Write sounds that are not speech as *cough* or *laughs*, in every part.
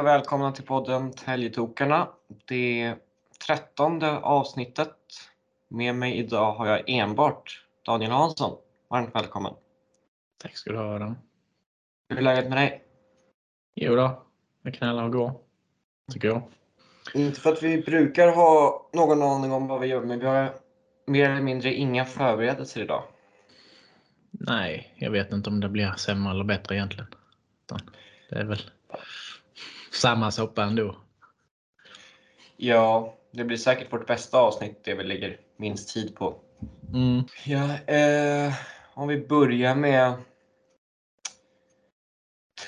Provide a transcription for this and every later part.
Och välkomna till podden Täljetokarna. Det trettonde avsnittet. Med mig idag har jag enbart Daniel Hansson. Varmt välkommen. Tack ska du ha Adam. Hur är läget med dig? Jo då, det knallar och går. Tycker jag. Inte för att vi brukar ha någon aning om vad vi gör, men vi har mer eller mindre inga förberedelser idag. Nej, jag vet inte om det blir sämre eller bättre egentligen. Det är väl samma soppa ändå. Ja, det blir säkert vårt bästa avsnitt det vi lägger minst tid på. Mm. Ja, eh, om vi börjar med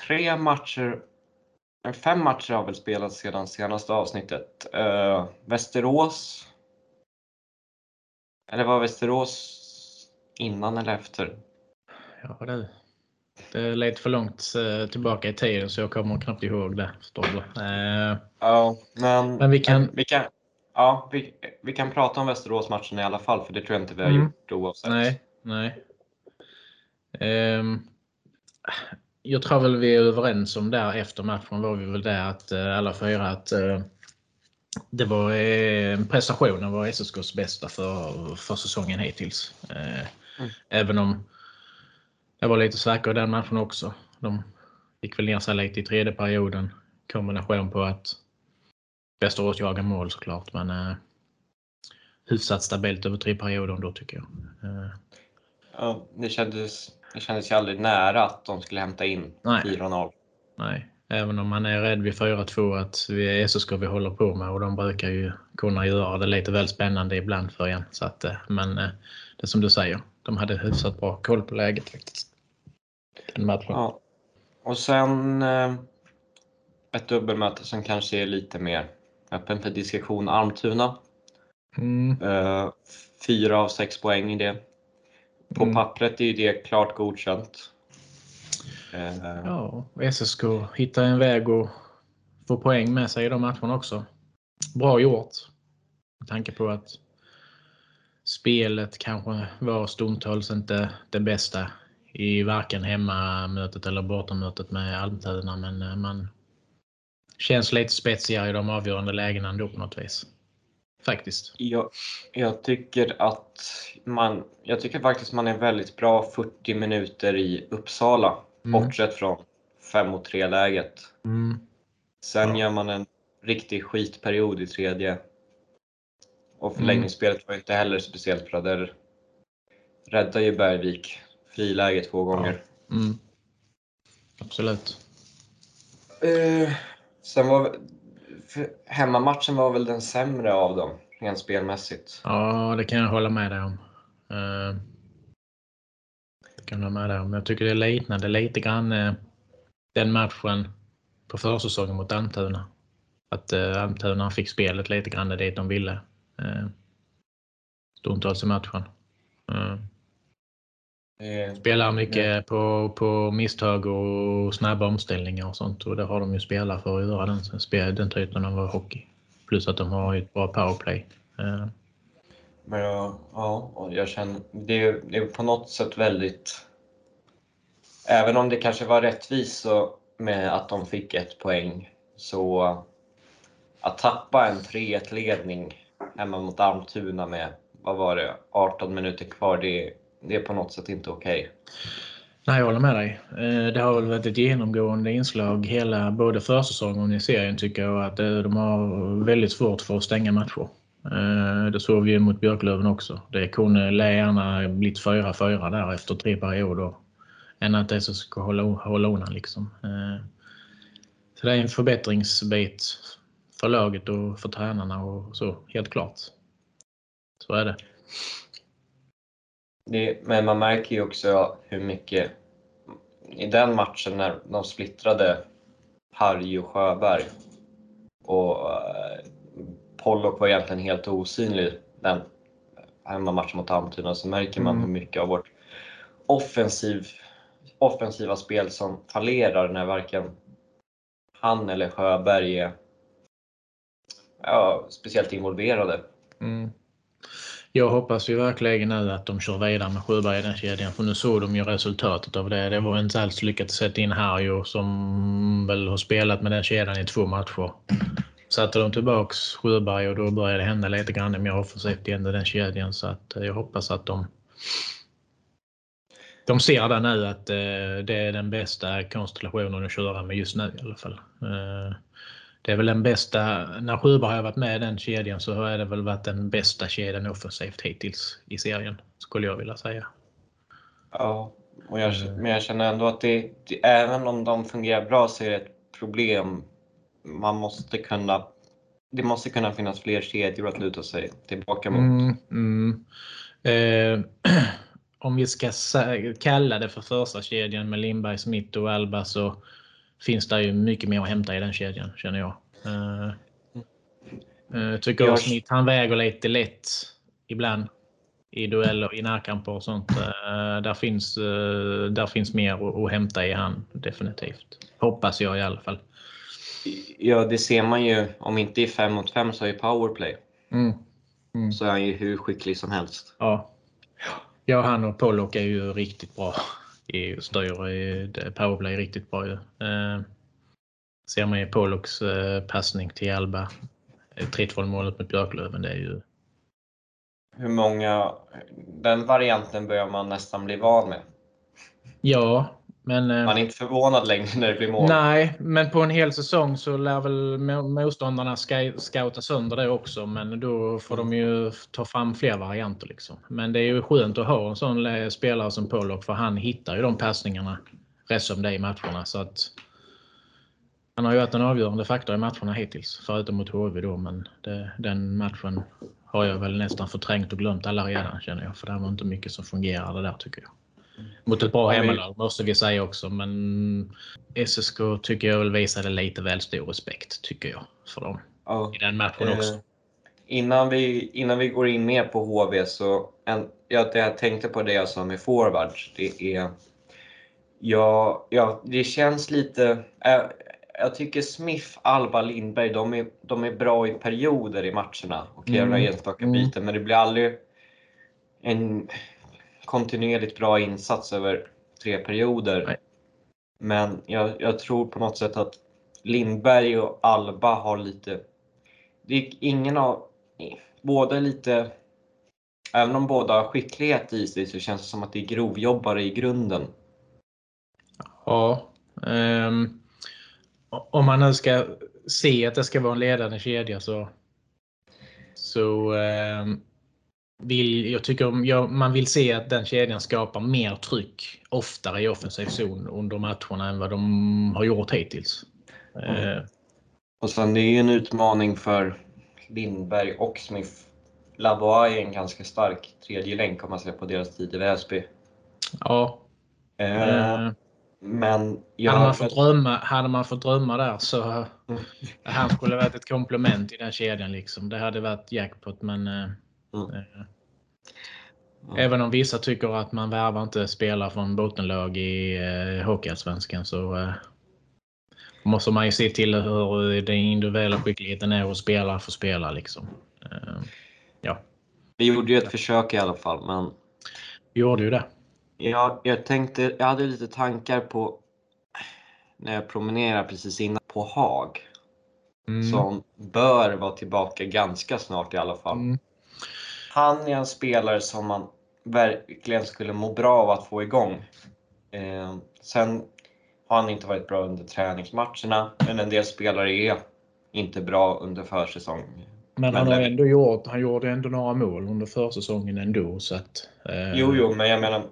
tre matcher. Fem matcher har väl spelats sedan senaste avsnittet. Eh, Västerås. Eller var Västerås innan eller efter? Ja du. Det är lite för långt eh, tillbaka i tiden så jag kommer knappt ihåg det. Förstår du? Eh, Ja, men, Men vi kan- vi kan, ja, vi, vi kan prata om Västerås-matchen i alla fall, för det tror jag inte vi har Mm. gjort oavsett. nej, nej. Ehm, jag tror väl vi är överens om där efter matchen var vi väl där att eh, alla fyra att eh, det var eh, prestationen var SSKs bästa för, för säsongen hittills. Eh, Mm. Även om det var lite svacka i den matchen också. De gick väl ner sig lite i tredje perioden. Kombination på att Västerås jagar mål såklart men eh, hyfsat stabilt över tre perioder då tycker jag. Eh, Ja, det, kändes, det kändes ju aldrig nära att de skulle hämta in Nej. 4-0. Nej, även om man är rädd vid 4-2 att vi är SSK vi håller på med och de brukar ju kunna göra det lite väl spännande ibland för en. Så att, eh, men eh, det är som du säger, de hade hyfsat bra koll på läget faktiskt. Den matchen. Ja. Och sen eh, ett dubbelmöte som kanske är lite mer öppen för diskussion. Almtuna. Mm, Eh, fyra av sex poäng i det. På Mm. pappret är ju det klart godkänt. Eh, ja, och SSK hittar en väg att få poäng med sig i de matcherna också. Bra gjort. Med tanke på att spelet kanske var stundtals inte det bästa i varken hemmamötet eller bortamötet med Almtuna. Men eh, man känns lite spetsigare i de avgörande lägena ändå på något vis. Faktiskt. Jag, jag tycker att man, jag tycker faktiskt man är väldigt bra 40 minuter i Uppsala, Mm. bortsett från 5 mot 3 läget. Mm. Sen Ja. gör man en riktig skitperiod i tredje. Och förlängningsspelet var inte heller speciellt bra. Där räddar ju Bergvik friläge två gånger. Mm. Absolut. Eh, sen var hemmamatchen var väl den sämre av dem, rent spelmässigt. Ja, det kan jag hålla med dig om. Det kan jag hålla med dig om. Jag tycker det liknade lite grann eh, den matchen på försäsongen mot Almtuna. Att eh, Almtuna fick spelet lite grann dit de ville. Eh, Stundtals i matchen. Eh, Spelar mycket på, på misstag och snabba omställningar och sånt. Och det har de ju spelat för att göra den, den typen av hockey. Plus att de har ett bra powerplay. Eh, Men jag, ja, jag känner, det är, det är på något sätt väldigt... Även om det kanske var rättvist så med att de fick ett poäng, så att tappa en 3-1 ledning hemma mot Almtuna med, vad var det, 18 minuter kvar, det, det är på något sätt inte okej. Nej, jag håller med dig. Eh, det har väl varit ett genomgående inslag hela både försäsongen och i serien tycker jag att eh, de har väldigt svårt för att stänga matcher. Eh, det såg vi ju mot Björklöven också. Det kunde gärna blivit 4-4 där efter tre perioder. Än att det så ska hålla, hålla undan liksom. Så det är en förbättringsbit för laget och för tränarna och så, helt klart. Så är det. Det, men man märker ju också hur mycket i den matchen när de splittrade Harry och Sjöberg och eh, Pollock var egentligen helt osynlig den hemmamatchen mot Almtuna så märker man Mm. hur mycket av vårt offensiv, offensiva spel som fallerar när varken han eller Sjöberg är ja, speciellt involverade. Mm. Jag hoppas ju verkligen nu att de kör vidare med Sjöberg i den kedjan. För nu såg de ju resultatet av det. Det var inte alls lyckat att sätta in Harjo som väl har spelat med den kedjan i två matcher. Satte de tillbaks Sjöberg och då började det hända lite grann mer offensivt igen i den kedjan. Så att eh, jag hoppas att de de ser där nu att eh, det är den bästa konstellationen att köra med just nu i alla fall. Eh, det är väl den bästa, när Sjöberg har varit med i den kedjan så har det väl varit den bästa kedjan offensivt hittills i serien, skulle jag vilja säga. Ja, och jag, men jag känner ändå att det, det, även om de fungerar bra så är det ett problem. Man måste kunna, det måste kunna finnas fler kedjor att luta sig tillbaka mot. Mm, mm. Eh, *clears throat* om vi ska kalla det för första kedjan med Lindberg, Smith och Alba så finns det ju mycket mer att hämta i den kedjan känner jag. Uh, tycker jag Smith han väger lite lätt ibland i dueller, i närkamper och sånt. Uh, där, finns, där finns mer att, hämta i han definitivt. Hoppas jag i alla fall. Ja, det ser man ju. Om inte i 5 mot 5 så är powerplay. Mm. Mm. Så är han ju hur skicklig som helst. Ja. Ja, han och Pollock är ju riktigt bra. I styr i powerplay riktigt bra ju. Eh, ser man ju Pollocks eh, passning till Alba. 3-2 målet mot Björklöven, det är ju... Hur många... Den varianten börjar man nästan bli van med. Ja, men, eh, Man är inte förvånad längre när det blir mål. Nej, men på en hel säsong så lär väl motståndarna scouta sönder det också. Men då får de ju ta fram fler varianter. Liksom. Men det är ju skönt att ha en sån spelare som Pollock för han hittar ju de passningarna rätt som det är i matcherna. Så att, han har ju varit en avgörande faktor i matcherna hittills, förutom mot HV då. Men det, den matchen har jag väl nästan förträngt och glömt alla redan känner jag. För det var inte mycket som fungerade där tycker jag. Mot ett bra hemmalag måste vi säga också. Men SSK tycker jag väl visade lite väl stor respekt, tycker jag, för dem. Ja. I den matchen eh, också. Innan vi, innan vi går in mer på HV så, en, jag, jag tänkte på det jag sa med forwards. Det är, ja, ja, det känns lite, äh, jag tycker Smith, Alba, Lindberg, de är, de är bra i perioder i matcherna och mm. några enstaka mm. byten, men det blir aldrig en kontinuerligt bra insats över tre perioder. Nej. Men jag, jag, tror på något sätt att Lindberg och Alba har lite... Det är ingen av... Båda lite... Även om båda har skicklighet i sig så känns det som att det är grovjobbare i grunden. Ja. Um, om man nu ska se att det ska vara en ledande kedja så, så um, vill, jag tycker jag, man vill se att den kedjan skapar mer tryck oftare i offensiv zon under matcherna än vad de har gjort hittills. Mm. Eh. Och sen det är ju en utmaning för Lindberg och Smith. Lavoie är en ganska stark tredje länk om man ser på deras tid i Väsby. Ja. Eh, men jag hade, man fått drömma, hade man fått drömma där så han skulle varit ett komplement i den kedjan. Liksom. Det hade varit jackpot men eh, Mm. Eh, även om vissa tycker att man värvar inte spelare från bottenlag i eh, Hockeyallsvenskan så eh, måste man ju se till hur den individuella skickligheten är hos spelare för spelare. Liksom. Eh, ja. Vi gjorde ju ett försök i alla fall. Men... Vi gjorde ju det. Ja, jag, tänkte, jag hade lite tankar på när jag promenerade precis innan på Haag. Mm. Som bör vara tillbaka ganska snart i alla fall. Mm han är en spelare som man verkligen skulle må bra av att få igång. Eh, sen har han inte varit bra under träningsmatcherna, men en del spelare är inte bra under försäsong. Men han har ändå gjort, han gjorde ändå några mål under försäsongen ändå. Så att, eh... Jo, jo, men jag menar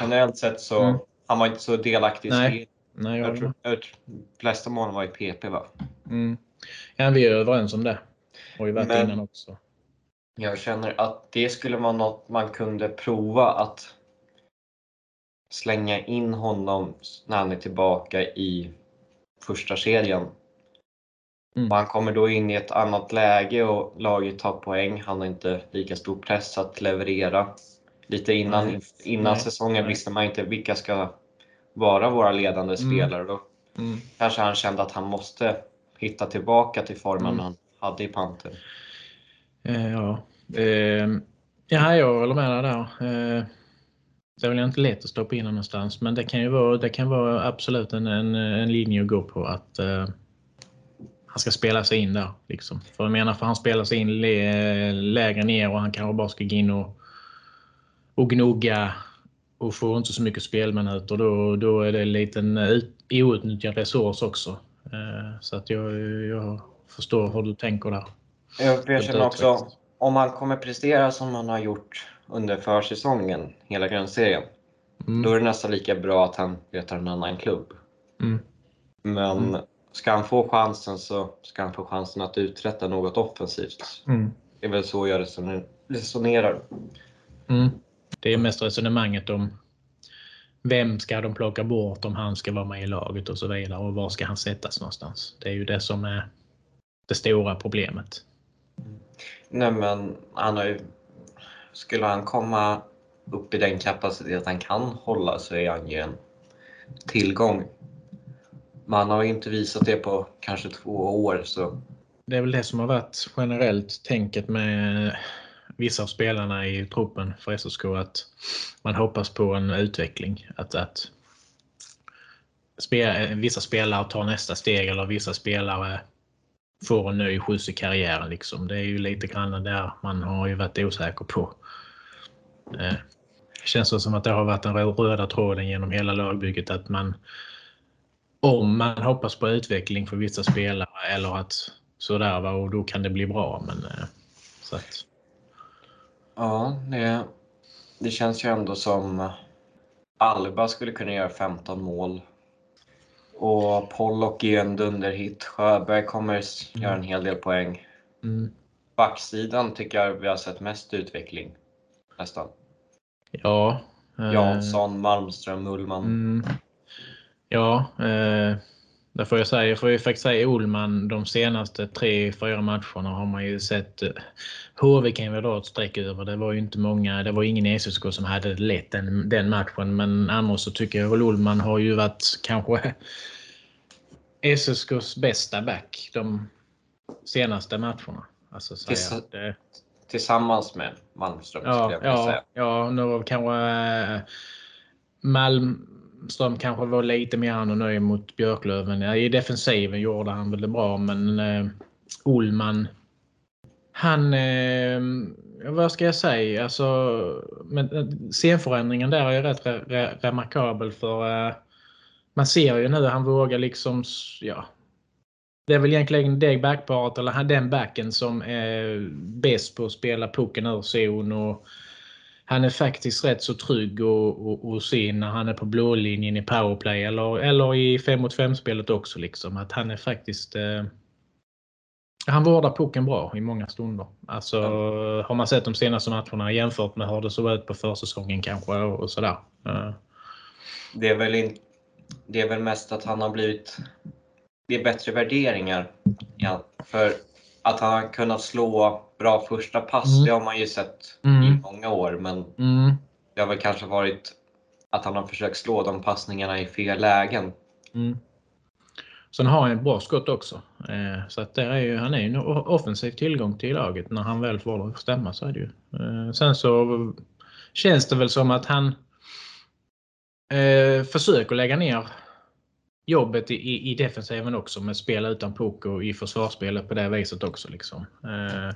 generellt sett så mm. han var inte så delaktig spelet. Nej, jag, jag tror de flesta målen var i PP va? Mm. Ja, vi är överens om det. Har ju varit men, innan också. Jag känner att det skulle vara något man kunde prova att slänga in honom när han är tillbaka i första serien. Mm. han kommer då in i ett annat läge och laget tar poäng. Han har inte lika stor press att leverera. Lite innan, mm. innan Nej. säsongen visste man inte vilka ska vara våra ledande mm. spelare. Då mm. kanske han kände att han måste hitta tillbaka till formen mm. han hade i Panter. Eh, ja. Eh, ja, jag håller med dig där. Eh, det är väl inte lätt att stoppa in någonstans, men det kan ju vara, det kan vara absolut en, en, en linje att gå på att uh, han ska spela sig in där. Liksom. För jag menar, för han spelar sig in lägre ner och han kanske bara ska gå in och, och gnugga och får inte så mycket spelminuter. Då, då är det en liten outnyttjad resurs också. Uh, så att jag, jag förstår hur du tänker där. Jag, jag känner också, om han kommer prestera som han har gjort under försäsongen, hela grundserien, mm. då är det nästan lika bra att han letar en annan klubb. Mm. Men mm. ska han få chansen så ska han få chansen att uträtta något offensivt. Mm. Det är väl så jag resonerar. Mm. Det är mest resonemanget om vem ska de plocka bort om han ska vara med i laget och så vidare och var ska han sättas någonstans? Det är ju det som är det stora problemet. Nej men han har ju skulle han komma upp i den kapacitet han kan hålla så är han ju en tillgång. Man har ju inte visat det på kanske två år. Så. Det är väl det som har varit generellt tänket med vissa av spelarna i truppen för SSK att man hoppas på en utveckling. Att, att vissa spelare tar nästa steg eller vissa spelare får en ny skjuts i karriären. Liksom. Det är ju lite grann där man har ju varit osäker på. Eh, det eh, känns som att det har varit den röda tråden genom hela lagbygget att man om man hoppas på utveckling för vissa spelare eller att sådär va, och då kan det bli bra. Men, eh, så att... Ja, det, det känns ju ändå som Alba skulle kunna göra 15 mål. Och Pollock är en dunderhit. Sjöberg kommer mm. göra en hel del poäng. Mm. Backsidan tycker jag vi har sett mest utveckling nästan. Ja. Eh, Jansson, Malmström, Mullman. Mm, ja, eh, det får jag säga. Jag får ju faktiskt säga Olman de senaste tre, fyra matcherna har man ju sett. HV kan vi dra ett streck över. Det var ju inte många. Det var ingen i SSK som hade lätt den, den matchen. Men annars så tycker jag väl Olman har ju varit kanske *laughs* SSKs bästa back de senaste matcherna. Alltså, Tills, det, tillsammans med Malmström. Ja, jag ja, säga. ja nu var kanske äh, Ström kanske var lite mer anonym mot Björklöven. I defensiven gjorde han väl det bra, men eh, Olman han, eh, vad ska jag säga, alltså, men, eh, scenförändringen där är rätt re, re, remarkabel för eh, man ser ju nu han vågar liksom, ja, det är väl egentligen det backparet, eller den backen, som är bäst på att spela pucken ur zon. Och han är faktiskt rätt så trygg och, och, och se när han är på blålinjen i powerplay eller, eller i 5 mot 5 spelet också. Liksom. Att han är faktiskt eh, han vårdar pucken bra i många stunder. Alltså, mm. Har man sett de senaste matcherna jämfört med hur det såg ut på försäsongen kanske och sådär. Uh. Det, är väl in, det är väl mest att han har blivit det är bättre värderingar. Ja, för att han har kunnat slå bra första pass, mm. det har man ju sett mm. i många år. Men mm. det har väl kanske varit att han har försökt slå de passningarna i fel lägen. Mm. Sen har han ett bra skott också. Eh, så att är ju, han är ju en offensiv tillgång till laget. När han väl får det stämma så är det ju. Eh, sen så känns det väl som att han eh, försöker lägga ner jobbet i, i defensiven också med spel utan puck och i försvarsspelet på det viset också. Liksom. Eh.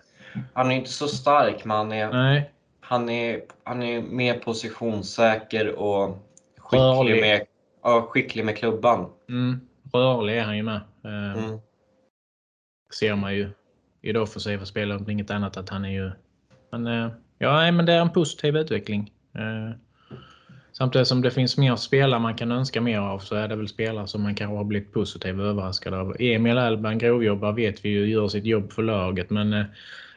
Han är inte så stark men han är, Nej. Han är, han är mer positionssäker och skicklig, med, ja, skicklig med klubban. Mm. Rörlig är han ju med. Eh. Mm. ser man ju i det offensiva spelet om inget annat att han är ju... Men, eh, ja, men det är en positiv utveckling. Eh. Samtidigt som det finns mer spelare man kan önska mer av så är det väl spelare som man kanske har blivit positivt överraskad av. Emil Alban, grovjobbar, vet vi ju gör sitt jobb för laget men eh,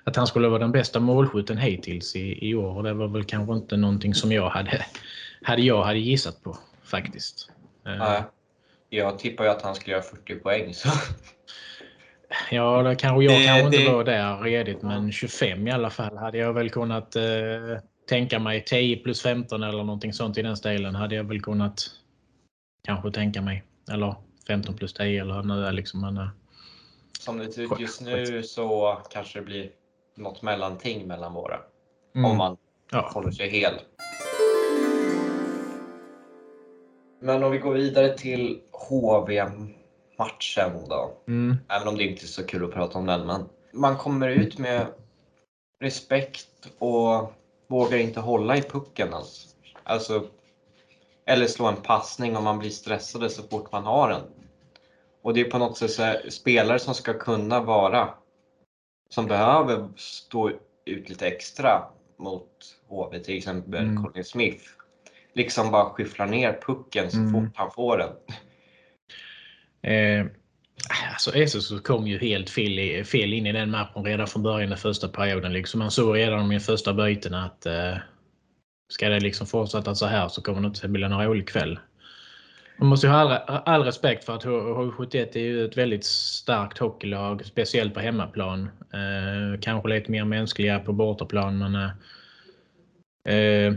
att han skulle vara den bästa målskytten hittills i, i år det var väl kanske inte någonting som jag hade, hade, jag hade gissat på faktiskt. Eh. Nej. Jag tippar ju att han skulle göra 40 poäng. Så. Ja, det kanske jag det, kanske det... inte var där redigt men 25 i alla fall hade jag väl kunnat eh, tänka mig 10 plus 15 eller någonting sånt i den stilen hade jag väl kunnat kanske tänka mig. Eller 15 plus 10 eller nu är liksom. Men, Som det ser ut just nu så kanske det blir något mellanting mellan våra. Om man Ja. håller sig hel. Men om vi går vidare till HV-matchen då. Mm. Även om det inte är så kul att prata om den. Men man kommer ut med respekt och vågar inte hålla i pucken alls. Alltså, eller slå en passning om man blir stressad så fort man har den. Och det är på något sätt spelare som ska kunna vara, som behöver stå ut lite extra mot HV, till exempel Mm. Colin Smith. Liksom bara skyfflar ner pucken så Mm. fort han får den. Eh, alltså SSK kom ju helt fel, fel in i den matchen redan från början i första perioden. Liksom man såg redan i första byten att eh, ska det liksom fortsätta så här så kommer det inte bli någon rolig kväll. Man måste ju ha all, all respekt för att H71 är ju ett väldigt starkt hockeylag, speciellt på hemmaplan. Eh, kanske lite mer mänskliga på bortaplan, men eh, eh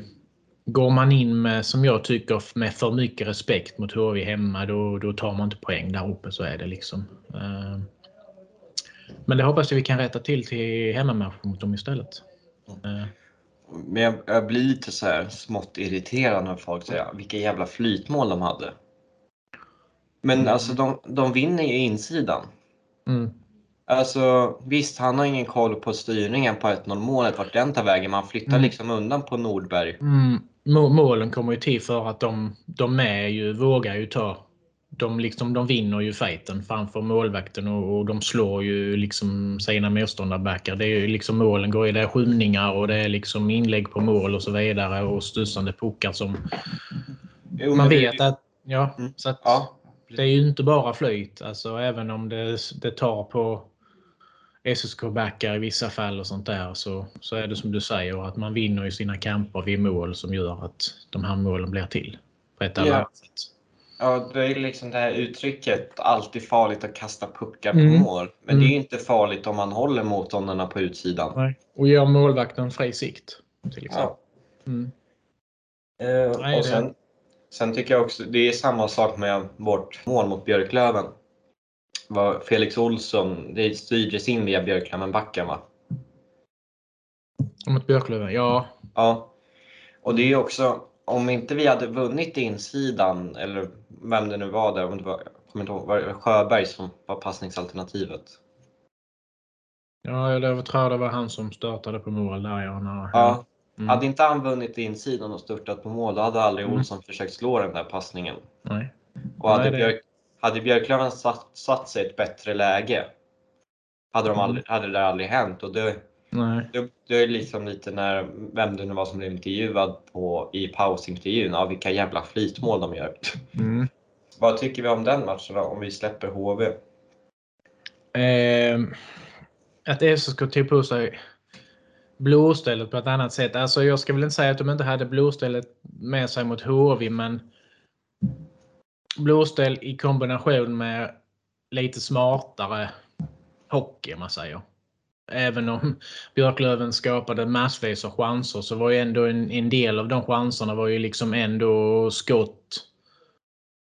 Går man in med, som jag tycker, med för mycket respekt mot HV hemma, då, då tar man inte poäng där uppe. Så är det liksom. Eh, Men det hoppas jag vi kan rätta till till hemmamatchen mot dem istället. Eh, Men jag, jag blir lite så här smått irriterad när folk säger vilka jävla flytmål de hade. Men Mm. alltså de, de vinner ju insidan. Mm. Alltså visst, han har ingen koll på styrningen på 1-0 målet, vart den tar vägen. Man flyttar Mm. liksom undan på Nordberg. Mm, må- målen kommer ju till för att de, de är ju, vågar ju ta. De, liksom, de vinner ju fighten framför målvakten och, och de slår ju liksom sina motståndarbackar. Det är ju liksom målen går i det är skymningar och det är liksom inlägg på mål och så vidare och studsande puckar som Jo, man men det- vet att... Ja, Mm. så att Ja, det är ju inte bara flyt. Alltså även om det, det tar på SSK-backar i vissa fall och sånt där så, så är det som du säger att man vinner i sina kamper vid mål som gör att de här målen blir till. På ett eller Ja. annat sätt. ja, det är liksom det här uttrycket, alltid farligt att kasta puckar på Mm. mål. Men Mm. det är ju inte farligt om man håller motståndarna på utsidan. Nej. Och ger målvakten fri sikt. Till exempel. Ja. Mm. Eh, och sen, sen tycker jag också, det är samma sak med vårt mål mot Björklöven. Var Felix Olsson, det styrdes in via Björklöven-backen va? Mot Björklöven, ja. Ja. Och det är också, om inte vi hade vunnit insidan, eller vem det nu var där, om det var, jag kommer inte ihåg, var det Sjöberg som var passningsalternativet? Ja, jag tror det var han som startade på mål där. Ja, när, Ja. Mm. Hade inte han vunnit insidan och störtat på mål, då hade aldrig Mm. Olsson försökt slå den där passningen. Nej. Och hade, Nej, Björk, hade Björklöven satt, satt sig i ett bättre läge hade, de Mm. aldrig, hade det där aldrig hänt. Och det, Nej. det, det är liksom lite när, vem det nu var som blev intervjuad på, i pausintervjun, ja, vilka jävla flytmål de gör. *laughs* Mm. Vad tycker vi om den matchen då, om vi släpper HV? Eh, att SSK tog på sig blåstället på ett annat sätt. Alltså jag ska väl inte säga att de inte hade blåstället med sig mot HV, men blåställ i kombination med lite smartare hockey, om man säger. Även om Björklöven skapade massvis av chanser så var ju ändå en, en del av de chanserna var ju liksom ändå skott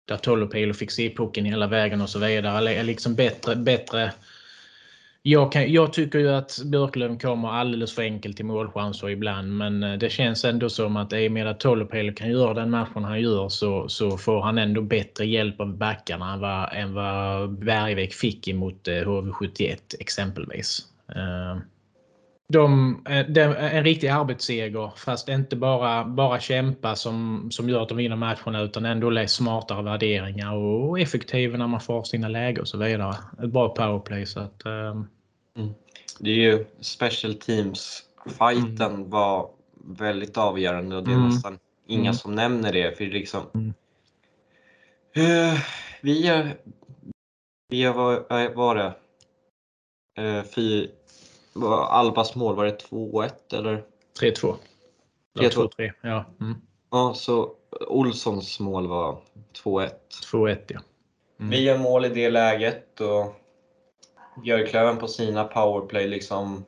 där Tolopilo fick se pucken hela vägen och så vidare. Liksom bättre, bättre jag, kan, jag tycker ju att Björklund kommer alldeles för enkelt till målchanser ibland men eh, det känns ändå som att i och med att Tolopelo kan göra den matchen han gör så, så får han ändå bättre hjälp av backarna än vad, än vad Bergvik fick emot eh, HV71 exempelvis. Eh, de, De, det är en riktig arbetsseger fast inte bara, bara kämpa som, som gör att de vinner matcherna utan ändå läs smartare värderingar och effektiva när man får sina lägen och så vidare. Ett bra powerplay. Så att, eh, Det är ju special teams. Fighten var väldigt avgörande och det är Mm. nästan inga Mm. som nämner det. För det är liksom, Mm. Eh, vi har, vi vad vad var det? Uh, fy, var Albas mål, var det 2-1 eller? 3-2. 3-2. 2-3. Ja. Mm. Ja, så Olssons mål var 2-1. 2-1 ja. Mm. Vi gör mål i det läget och Björklöven på sina powerplay liksom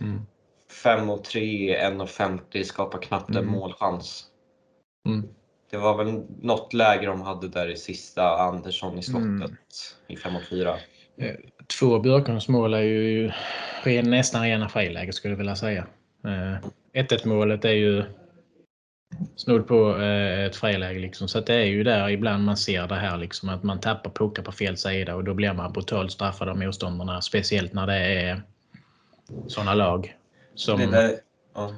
Mm. 5 mot 3, 1,50 skapar knappt en Mm. målchans. Mm. Det var väl något läge de hade där i sista Andersson i slottet Mm. i 5 mot 4. Två av Björklunds mål är ju nästan rena friläge skulle jag vilja säga. Eh, 1-1 målet är ju snudd på eh, ett friläge. Liksom. Så det är ju där ibland man ser det här liksom, att man tappar puckar på fel sida och då blir man brutalt straffad av motståndarna. Speciellt när det är sådana lag. Som, det där, ja,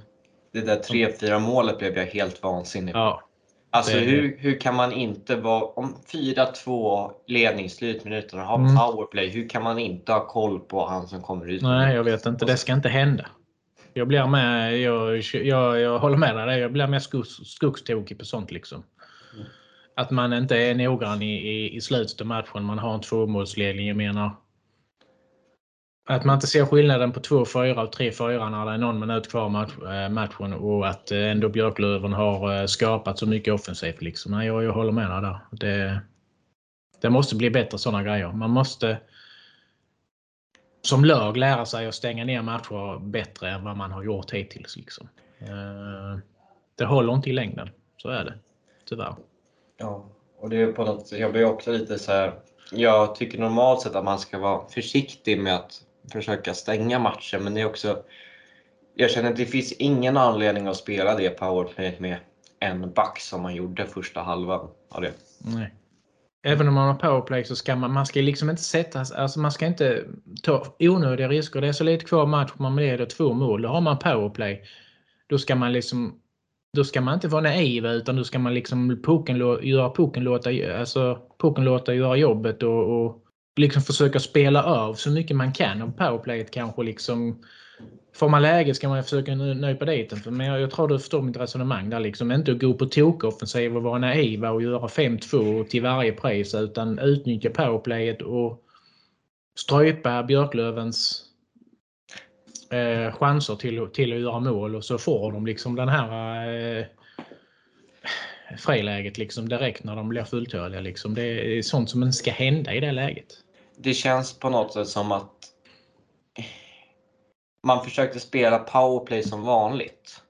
det där 3-4 målet blev jag helt vansinnig ja, Alltså det- hur, hur kan man inte vara, om 4-2 ledningsslutminuterna har Mm. powerplay, hur kan man inte ha koll på han som kommer ut? Nej, jag vet inte. Det ska inte hända. Jag blir med, jag, jag, jag håller med dig. Jag blir mer skogs, skogstokig på sånt. Liksom. Mm. Att man inte är noggrann i, i, i slutet av matchen. Man har en tvåmålsledning. Jag menar. Att man inte ser skillnaden på 2-4 och 3-4 när det är någon minut kvar match, eh, matchen och att eh, ändå Björklöven har eh, skapat så mycket offensivt. Liksom. Jag, jag håller med dig där. Det, det måste bli bättre sådana grejer. Man måste som lag lära sig att stänga ner matcher bättre än vad man har gjort hittills. Liksom. Eh, Det håller inte i längden. Så är det. Tyvärr. Ja, och det är på något jag blir också lite så här. Jag tycker normalt sett att man ska vara försiktig med att försöka stänga matcher, men det är också. Jag känner att det finns ingen anledning att spela det powerplayet med en back som man gjorde första halvan av det. Nej. Även om man har powerplay så ska man, man ska liksom inte sätta, alltså man ska inte ta onödiga risker. Det är så lite kvar match, man leder två mål. Då har man powerplay. Då ska man liksom då ska man inte vara naiv utan då ska man liksom pucken, göra pucken låta, alltså, pucken låta göra jobbet och, och liksom försöka spela av så mycket man kan. Och powerplayet kanske liksom Får man läge ska man försöka nypa dit den. Men jag, jag tror du förstår mitt resonemang där. Liksom. Inte att gå på tokoffensiv och vara naiva och göra 5-2 till varje pris utan utnyttja powerplayet och strypa Björklövens eh, chanser till, till att göra mål och så får de liksom den här eh, friläget liksom direkt när de blir fulltaliga. Liksom. Det är sånt som inte ska hända i det läget. Det känns på något sätt som att man försökte spela powerplay som vanligt.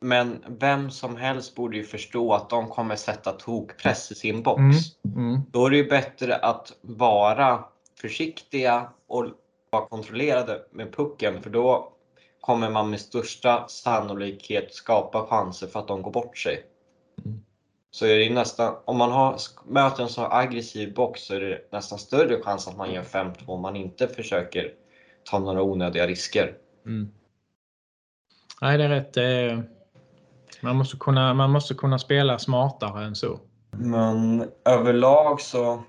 Men vem som helst borde ju förstå att de kommer sätta tokpress i sin box. Mm. Mm. Då är det ju bättre att vara försiktiga och vara kontrollerade med pucken för då kommer man med största sannolikhet skapa chanser för att de går bort sig. Mm. Så är det nästan, om man har, möter en så aggressiv box så är det nästan större chans att man gör 5-2 om man inte försöker ta några onödiga risker. Mm. Nej, det är rätt. Eh, Man måste, kunna, man måste kunna spela smartare än så. Men överlag så,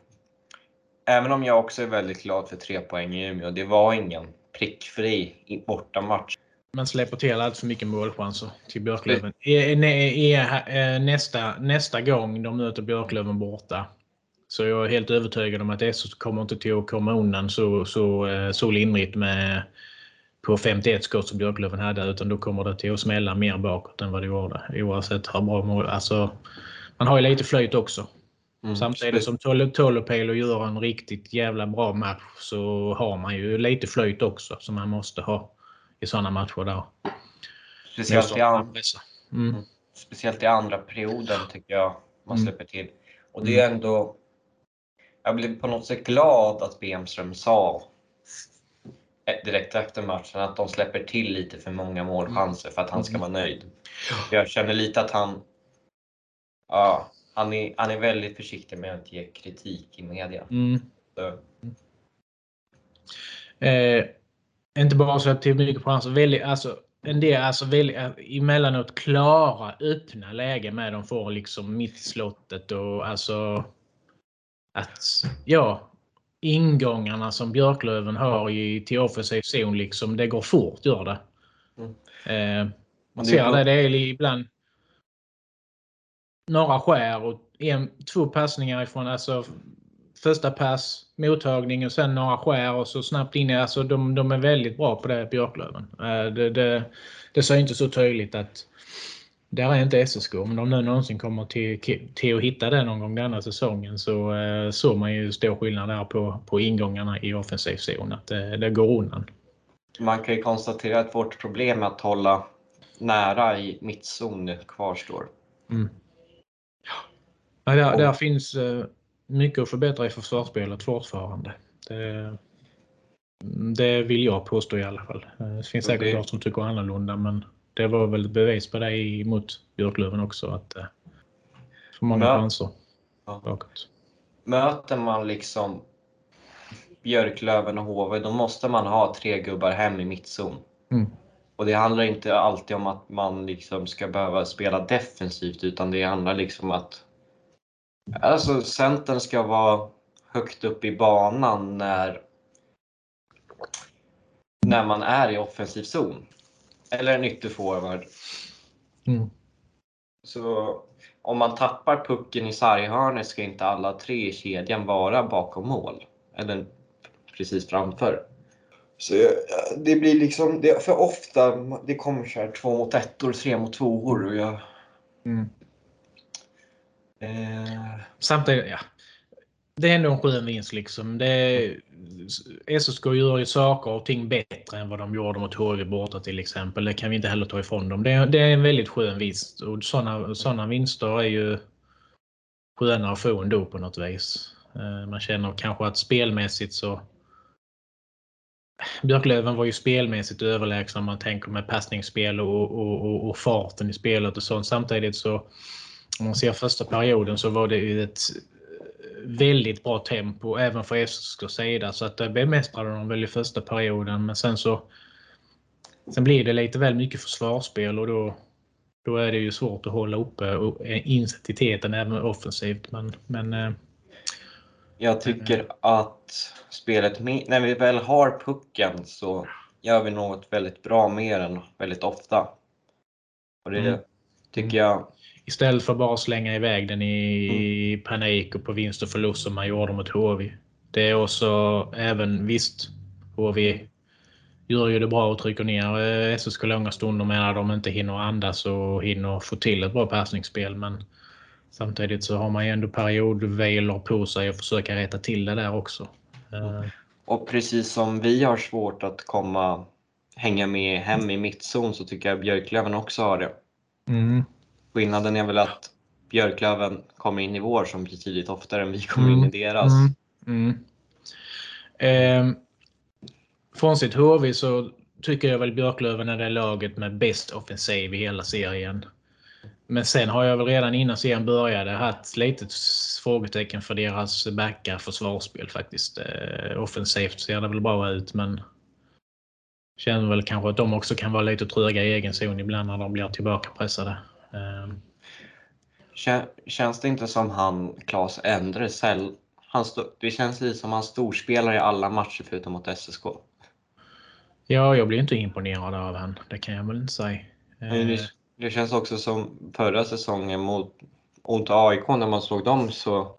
även om jag också är väldigt glad för tre poäng i Umeå, det var ingen prickfri i- bortamatch. Man släpper till allt för mycket målchanser till Björklöven. I, i, i, eh, nästa, nästa gång de möter Björklöven borta så jag är helt övertygad om att SO kommer inte till att komma undan så, så, eh, så lindrigt med på 51 skott som Björklöven hade utan då kommer det till att smälla mer bakåt än vad det gjorde oavsett hur bra mål. Alltså, man har ju lite flöjt också. Mm. Samtidigt som Tolo- Tolopelo gör en riktigt jävla bra match så har man ju lite flöjt också som man måste ha i sådana matcher där. Speciellt i, an, Mm. speciellt i andra perioden tycker jag man Mm. släpper till. Och det är ändå... Jag blev på något sätt glad att Bemström sa eh, direkt efter matchen att de släpper till lite för många målchanser för att han ska Mm. vara nöjd. Jag känner lite att han... Ja, han är, han är väldigt försiktig med att ge kritik i media. Mm. Eh, inte bara släppt till mycket chanser. Väldigt, alltså, en del, alltså väldigt, eh, emellanåt klara öppna lägen med de får liksom mitt i slottet och alltså att ja, ingångarna som Björklöven har i, till offensiv zon liksom, det går fort gör det. Mm. Eh, man ser det, det är ibland några skär och en, två passningar ifrån alltså första pass, mottagning och sen några skär och så snabbt in. Alltså de, de är väldigt bra på det, Björklöven. Eh, Det, det, det ser inte så tydligt att där är inte SSK. Om de nu någonsin kommer till, till att hitta det någon gång denna säsongen så eh, såg man ju stor skillnad där på, på ingångarna i offensiv zon. Att det, det går undan. man kan ju konstatera att vårt problem med att hålla nära i mittzon kvarstår. Mm. Ja, där, där finns eh, mycket att förbättra i försvarsspelet fortfarande. Det, det vill jag påstå i alla fall. Eh, Det finns säkert det- de som tycker annorlunda men det var väl ett bevis på det mot Björklöven också. Att eh, för många Mö- chanser Ja. bakåt. Möter man liksom Björklöven och HV, då måste man ha tre gubbar hem i mittzon. Mm. Och det handlar inte alltid om att man liksom ska behöva spela defensivt, utan det handlar liksom att alltså, centern ska vara högt upp i banan när, när man är i offensiv zon. Eller en ytterforward. Mm. Så om man tappar pucken i sarghörnet ska inte alla tre i kedjan vara bakom mål. Eller precis framför. Så det blir liksom, det, för ofta, det kommer så här två mot ettor, tre mot tvåor och jag... Mm. Eh, Samtidigt, ja. Det är ändå en skön vinst liksom. Det, SSK gör ju saker och ting bättre än vad de gjorde mot HV borta till exempel. Det kan vi inte heller ta ifrån dem. Det, är- det är en väldigt skön vinst och sådana såna vinster är ju sköna att få ändå på något vis. Eh, man känner kanske att spelmässigt så Björklöven var ju spelmässigt överlägsna om man tänker med passningsspel och, och, och, och farten i spelet och sånt. Samtidigt så om man ser första perioden så var det ju ett väldigt bra tempo även för FSKs sida så att det bemästrade de väl i första perioden men sen så Sen blir det lite väl mycket försvarsspel och då då är det ju svårt att hålla uppe och- intensiteten även offensivt men, men eh, jag tycker att spelet, när vi väl har pucken så gör vi något väldigt bra med den väldigt ofta. Och det Mm. tycker jag Istället för bara slänga iväg den i panik och på vinst och förlust som man gjorde mot HV. Det är också även visst HV gör ju det bra och trycker ner eh, SSK långa stunder medan de inte hinner andas och hinner få till ett bra passningsspel. Men samtidigt så har man ju ändå periodvilor på sig och försöka rätta till det där också. Eh, Och precis som vi har svårt att komma hänga med hem i mittzon så tycker jag Björklöven också har det. Mm. Skillnaden är väl att Björklöven kommer in i vår som betydligt oftare än vi kommer in i Mm. deras. Mm. Mm. Eh, frånsett HV så tycker jag väl Björklöven är det laget med bäst offensiv i hela serien. Men sen har jag väl redan innan serien började haft lite frågetecken för deras backar försvarsspel faktiskt. Eh, offensivt ser det väl bra ut men känner väl kanske att de också kan vara lite tröga i egen zon ibland när de blir tillbakapressade. Eh, Kä- Känns det inte som han, Claes Endre, säll- han det känns lite som han storspelar i alla matcher förutom mot SSK. ja, jag blir inte imponerad av han. Det kan jag väl inte säga. Men Eh, Det, det känns också som förra säsongen mot, mot AIK när man slog dem så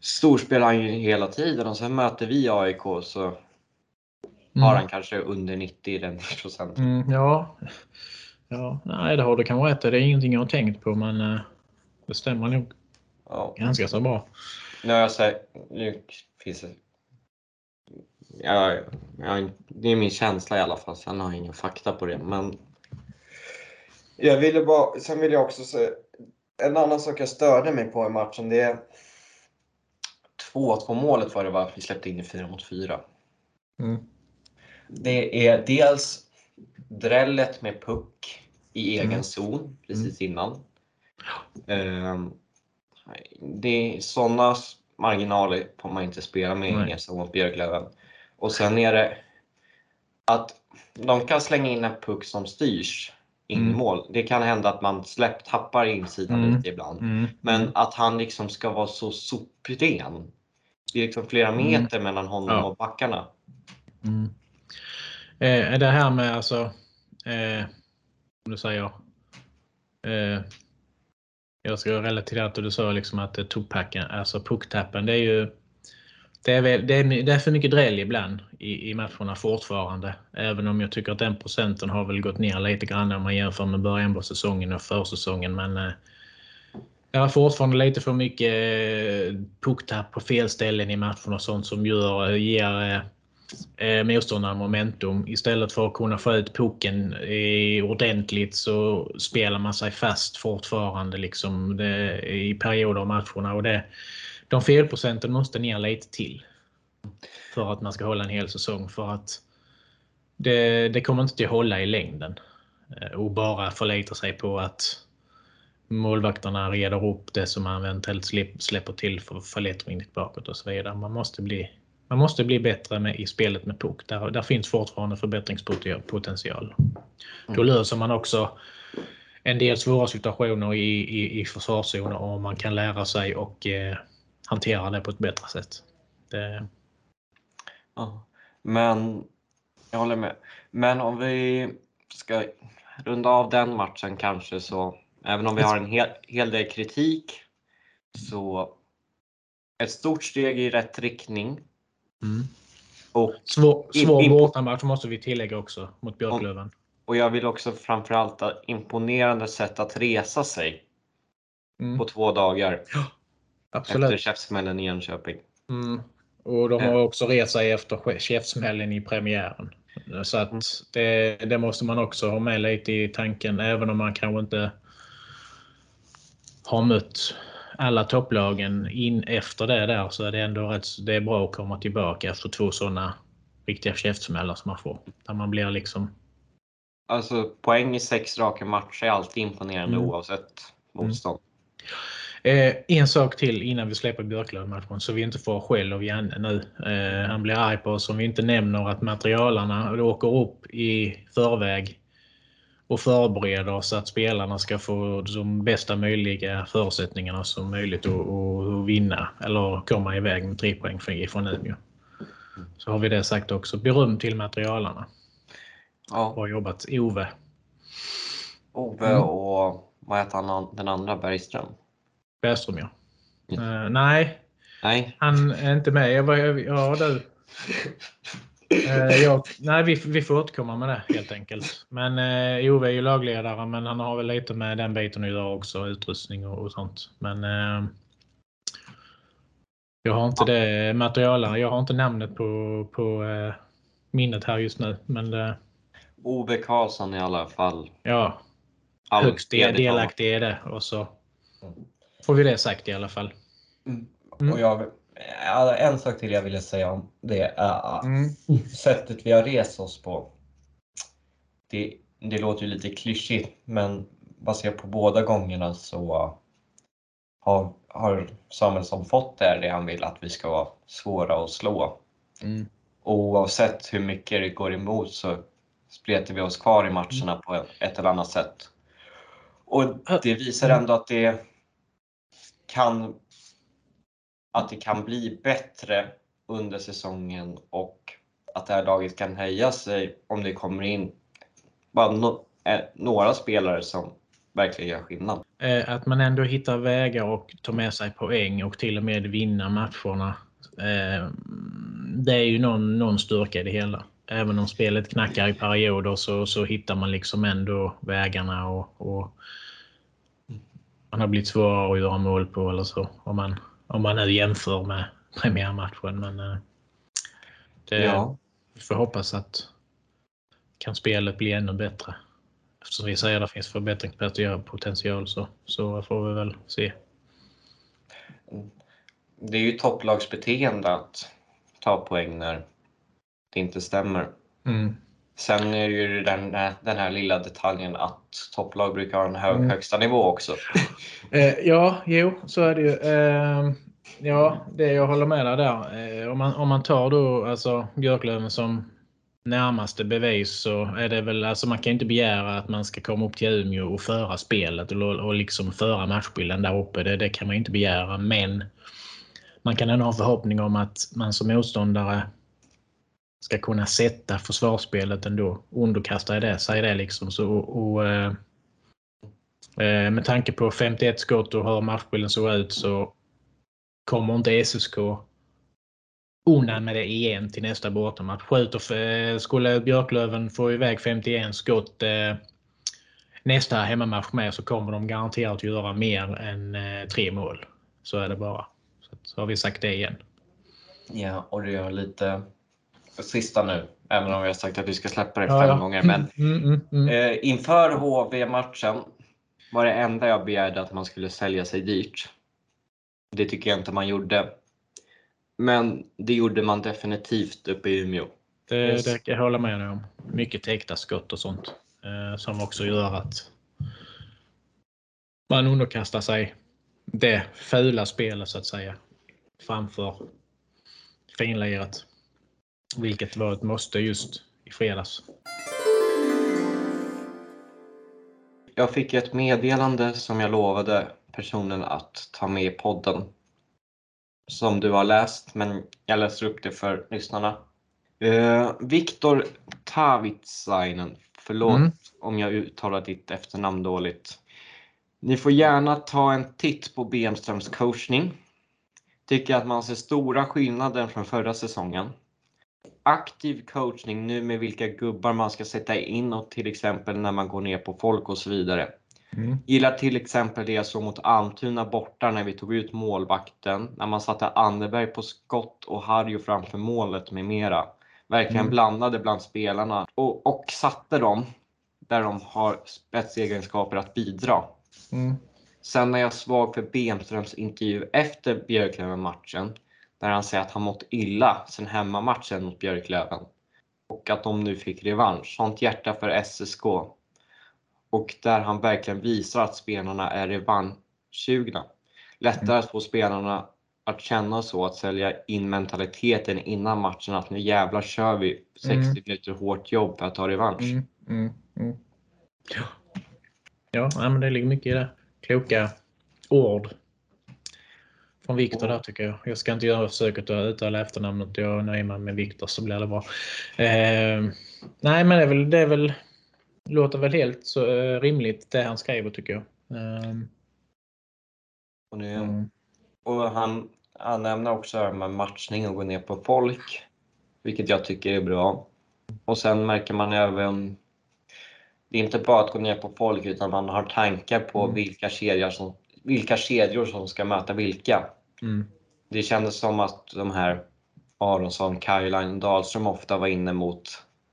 storspelar han ju hela tiden och sen möter vi AIK så har han kanske under 90 i den *laughs* procenten. Mm, ja. Ja, nej det har du kanske rätt. Det är ingenting jag har tänkt på men eh, det stämmer nog Ja. ganska så bra. Nu har jag sagt, nu finns det... Ja, ja, det är min känsla i alla fall, sen har jag ingen fakta på det. Men jag ville bara, sen vill jag också säga, en annan sak jag störde mig på i matchen det är 2-2 målet var det va? Vi släppte in i 4 mot 4. Mm. Det är dels drället med puck i egen Mm. zon precis innan. Ehm, Det är sådana marginaler får man inte spela med Nej. zon mot Björklöven. Och sen är det att de kan slänga in en puck som styrs in Mm. mål. Det kan hända att man släpp, tappar insidan Mm. lite ibland. Mm. Men att han liksom ska vara så sopren. Det är liksom flera Mm. meter mellan honom Ja. och backarna. Mm. Eh, det här med alltså, eh, om du säger, eh, jag ska relatera till det du sa liksom att eh, alltså pucktappen, det är ju det är, väl, det, är, det är för mycket dräll ibland i, i matcherna fortfarande. Även om jag tycker att den procenten har väl gått ner lite grann om man jämför med början på säsongen och försäsongen. Men eh, det är fortfarande lite för mycket eh, pucktapp på fel ställen i matcherna och sånt som gör, eh, ger eh, eh, motståndaren momentum. Istället för att kunna få ut pucken eh, ordentligt så spelar man sig fast fortfarande liksom det, i perioder av matcherna. Och det, de felprocenten måste ner lite till. För att man ska hålla en hel säsong. För att det, det kommer inte att hålla i längden. Eh, och bara förlita sig på att målvakterna reder upp det som man eventuellt släpper till för förlättring bakåt och så vidare. Man måste bli, man måste bli bättre med, i spelet med puck. Där, där finns fortfarande förbättringspotential. Då mm. löser man också en del svåra situationer i, i, i försvarszoner och man kan lära sig och eh, hantera det på ett bättre sätt. Det... Ja, men jag håller med. Men om vi ska runda av den matchen kanske så, även om vi har en hel, hel del kritik, så ett stort steg i rätt riktning. Mm. Och svår svår bortamatch måste vi tillägga också mot Björklöven. Och jag vill också framförallt imponerande sätt att resa sig mm. på två dagar. Ja, absolut. Efter käftsmällen i Jönköping. Mm. Och de har också rest sig efter käftsmällen i premiären. Så att mm. det, det, måste man också ha med lite i tanken, även om man kanske inte har mött alla topplagen in efter det där så är det ändå rätt, det är bra att komma tillbaka efter två sådana riktiga käftsmällar som man får. Där man blir liksom... Alltså poäng i sex raka matcher är alltid imponerande mm. oavsett motstånd. Mm. Eh, en sak till innan vi släpper Björklöven-matchen så vi inte får skäll av Janne nu. Eh, han blir arg på oss om vi inte nämner att materialarna åker upp i förväg och förbereder så att spelarna ska få de bästa möjliga förutsättningarna som möjligt att, att vinna eller komma iväg med tre poäng från Umeå. Så har vi det sagt också. Beröm till materialarna. Ja. Bra jobbat Ove. Ove mm. och vad heter han, den andra Bergström? Bergström ja. Mm. Uh, nej. nej, han är inte med. Jag var, ja du. Uh, jag, nej, vi, vi får återkomma med det helt enkelt. Men uh, Ove är ju lagledare, men han har väl lite med den biten göra också, utrustning och, och sånt. Men uh, jag har inte det materialet. Jag har inte namnet på, på uh, minnet här just nu. Men det, Ove Karlsson i alla fall. Ja. Högst delaktig i det. Och så Får vi det sagt i alla fall. Mm. mm. Och jag, en sak till jag ville säga om det är mm. sättet vi har rest oss på. Det, det låter ju lite klyschigt men baserat på båda gångerna så har, har Samuelsson fått det, det han vill, att vi ska vara svåra att slå. Mm. Oavsett hur mycket det går emot så spretar vi oss kvar i matcherna mm. på ett eller annat sätt. Och det visar ändå att det kan, att det kan bli bättre under säsongen och att det här laget kan höja sig om det kommer in bara no, eh, några spelare som verkligen gör skillnad. Eh, att man ändå hittar vägar och tar med sig poäng och till och med vinna matcherna. Eh, det är ju någon, någon styrka i det hela. Även om spelet knackar i perioder så, så hittar man liksom ändå vägarna och, och man har blivit svårare att göra mål på eller så. Om man, om man nu jämför med premiärmatchen. Men eh, det, ja. vi får hoppas att kan spelet bli ännu bättre. Eftersom vi säger att det finns förbättringspotential så, så får vi väl se. Det är ju topplagsbeteende att ta poäng när det inte stämmer. Mm. Sen är ju den, den här lilla detaljen att topplag brukar ha en hög, mm. högsta nivå också. *laughs* Eh, ja, jo, så är det ju. Eh, ja, det jag håller med dig där. Eh, om, man, om man tar då alltså Björklöven som närmaste bevis så är det väl, alltså man kan inte begära att man ska komma upp till Umeå och föra spelet och, och liksom föra matchbilden där uppe. Det, det kan man inte begära. Men man kan ändå ha förhoppning om att man som motståndare ska kunna sätta försvarsspelet ändå. Underkasta det, sig det liksom. Så, och, eh, eh, med tanke på 51 skott och hur matchbilden såg ut så kommer inte SSK undan med det igen till nästa bortamatch. Skjuter, eh, skulle Björklöven få iväg 51 skott eh, nästa hemmamatch med så kommer de garanterat göra mer än eh, tre mål. Så är det bara. Så, så har vi sagt det igen. Ja, och det gör lite sista nu, även om vi har sagt att vi ska släppa det fem ja. gånger. Men mm, mm, mm. Eh, inför HV-matchen var det enda jag begärde att man skulle sälja sig dyrt. Det tycker jag inte man gjorde. Men det gjorde man definitivt uppe i Umeå. Det, det kan jag hålla med dig om. Mycket täckta skott och sånt. Eh, som också gör att man underkastar sig det fula spelet så att säga framför finliret. Vilket var ett måste just i fredags. Jag fick ett meddelande som jag lovade personen att ta med i podden. Som du har läst, men jag läser upp det för lyssnarna. Uh, Viktor Tavitsainen, förlåt mm. om jag uttalar ditt efternamn dåligt. Ni får gärna ta en titt på Bemströms coachning. Tycker att man ser stora skillnader från förra säsongen. Aktiv coachning nu med vilka gubbar man ska sätta in och till exempel när man går ner på folk och så vidare. Mm. Gillar till exempel det jag såg mot Almtuna borta när vi tog ut målvakten, när man satte Anderberg på skott och Harjo framför målet med mera. Verkligen mm. blandade bland spelarna och, och satte dem där de har spetsegenskaper att bidra. Mm. Sen är jag svag för Bemströms intervju efter Björklöven-matchen där han säger att han mått illa sen hemmamatchen mot Björklöven och att de nu fick revansch. Sånt hjärta för SSK. Och där han verkligen visar att spelarna är revanschsugna. Lättare att få spelarna att känna så, att sälja in mentaliteten innan matchen att nu jävlar kör vi 60 mm. minuter hårt jobb för att ta revansch. Mm, mm, mm. ja, ja men det ligger mycket i det. Kloka ord från Viktor där tycker jag. Jag ska inte göra försöket att uttala efternamnet. Jag nöjer mig med Viktor så blir det bra. Eh, nej, men det är väl, det är väl låter väl helt så, eh, rimligt det han skriver tycker jag. Eh, och, det, mm. och han, han nämner också med matchning och gå ner på folk, vilket jag tycker är bra. Och sen märker man även det är inte bara att gå ner på folk utan man har tankar på mm. vilka, kedjor som, vilka kedjor som ska möta vilka. Mm. Det kändes som att de här Aronsson, Kajlainen, Dahlström ofta var inne mot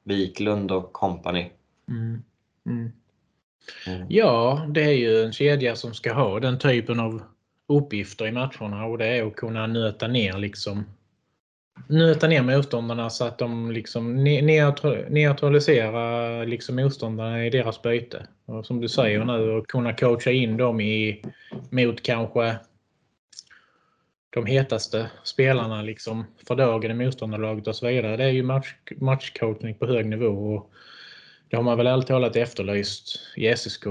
Wiklund och kompani. Mm. Mm. mm. Ja, det är ju en kedja som ska ha den typen av uppgifter i matcherna och det är att kunna nöta ner liksom nöta ner motståndarna så att de liksom neutraliserar liksom motståndarna i deras byte. Och som du säger nu, att kunna coacha in dem i, mot kanske de hetaste spelarna liksom för dagen i motståndarlaget och så vidare. Det är ju match, matchcoachning på hög nivå. Och det har man väl alltid talat efterlyst i SSK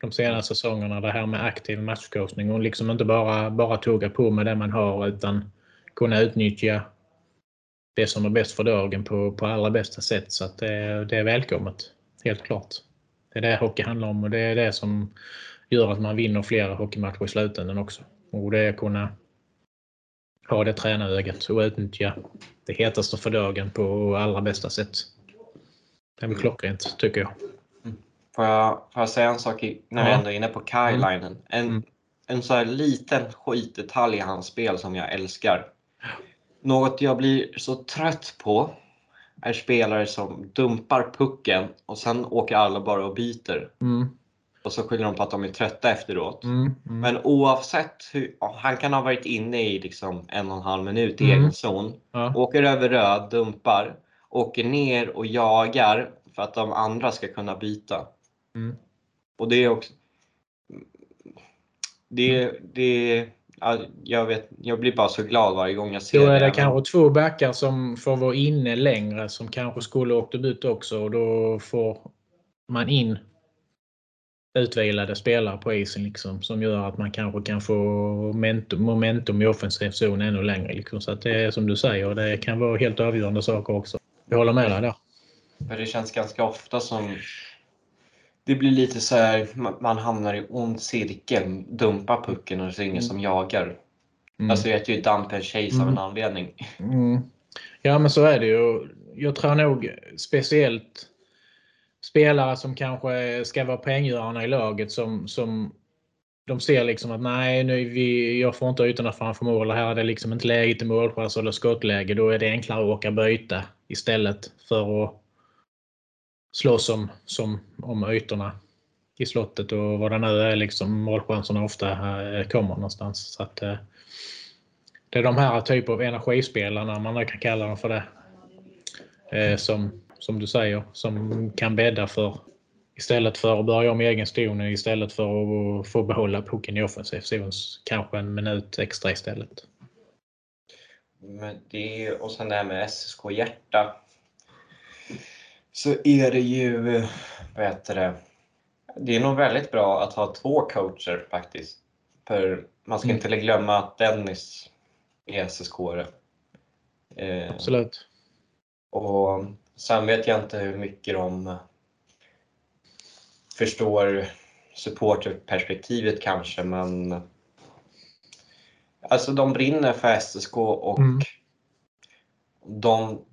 de senaste säsongerna. Det här med aktiv matchcoachning och liksom inte bara, bara tugga på med det man har utan kunna utnyttja det som är bäst för dagen på, på allra bästa sätt. Så att det, det är välkommet. Helt klart. Det är det hockey handlar om och det är det som gör att man vinner flera hockeymatcher i slutändan också. Och det är att kunna ha det tränarögat och utnyttja det hetaste för dagen på allra bästa sätt. Det är väl klockrent, tycker jag. Mm. Får jag, får jag säga en sak när ja. vi ändå är inne på Kajlainen? Mm. En, mm. en så här liten skitdetalj i hans spel som jag älskar. Något jag blir så trött på är spelare som dumpar pucken och sen åker alla bara och byter. Mm. Och så skyller de på att de är trötta efteråt. Mm, mm. Men oavsett hur, han kan ha varit inne i liksom en och en halv minut i mm. egen zon, ja. åker över röd, dumpar, åker ner och jagar för att de andra ska kunna byta. Mm. Och det är också... Det, det, jag, vet, jag blir bara så glad varje gång jag ser det. Då är det, det kanske två backar som får vara inne längre som kanske skulle åkt ut också och då får man in utvilade spelare på isen liksom, som gör att man kanske kan få momentum, momentum i offensiv zon ännu längre. Liksom. Så att det är som du säger, det kan vara helt avgörande saker också. Jag håller med dig där. För det känns ganska ofta som det blir lite så här, man hamnar i ond cirkel, dumpar pucken och det är ingen mm. som jagar. Mm. Alltså jag heter ju Dump and Chase mm. av en anledning. Mm. Ja men så är det ju. Jag tror nog speciellt spelare som kanske ska vara poänggörarna i laget som, som de ser liksom att nej, nu vi, jag får inte ytorna framför mål här är det liksom inte läge till målchans eller skottläge. Då är det enklare att åka byta istället för att slåss om, som, om ytorna i slottet och vad det nu är liksom målchanserna ofta eh, kommer någonstans. Så att, eh, det är de här typer av energispelarna, man kan kalla dem för det, eh, som, som du säger, som kan bädda för Istället för att börja om i egen zon istället för att få behålla pucken i offensiv zon. Kanske en minut extra istället. Men det, och sen det här med SSK Hjärta. Så är det ju, vad heter det? Det är nog väldigt bra att ha två coacher faktiskt. För man ska Mm. inte glömma att Dennis är SSK. Eh, Absolut. och sen vet jag inte hur mycket de förstår supporterperspektivet kanske, men alltså de brinner för SSK och Mm. de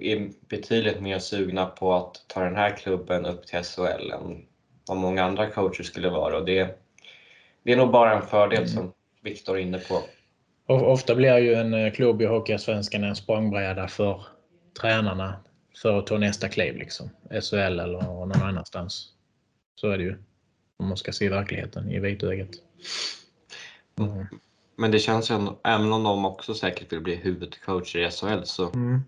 är betydligt mer sugna på att ta den här klubben upp till SHL än vad många andra coacher skulle vara. Och det, det är nog bara en fördel Mm. som Viktor är inne på. Ofta blir ju en eh, klubb i Hockeyallsvenskan en språngbräda för tränarna för att ta nästa kliv. Liksom. SHL eller någon annanstans. Så är det ju. Om man ska se verkligheten i vitögat. Mm. Men det känns ju ändå, även om de också säkert vill bli huvudcoacher i SHL så Mm.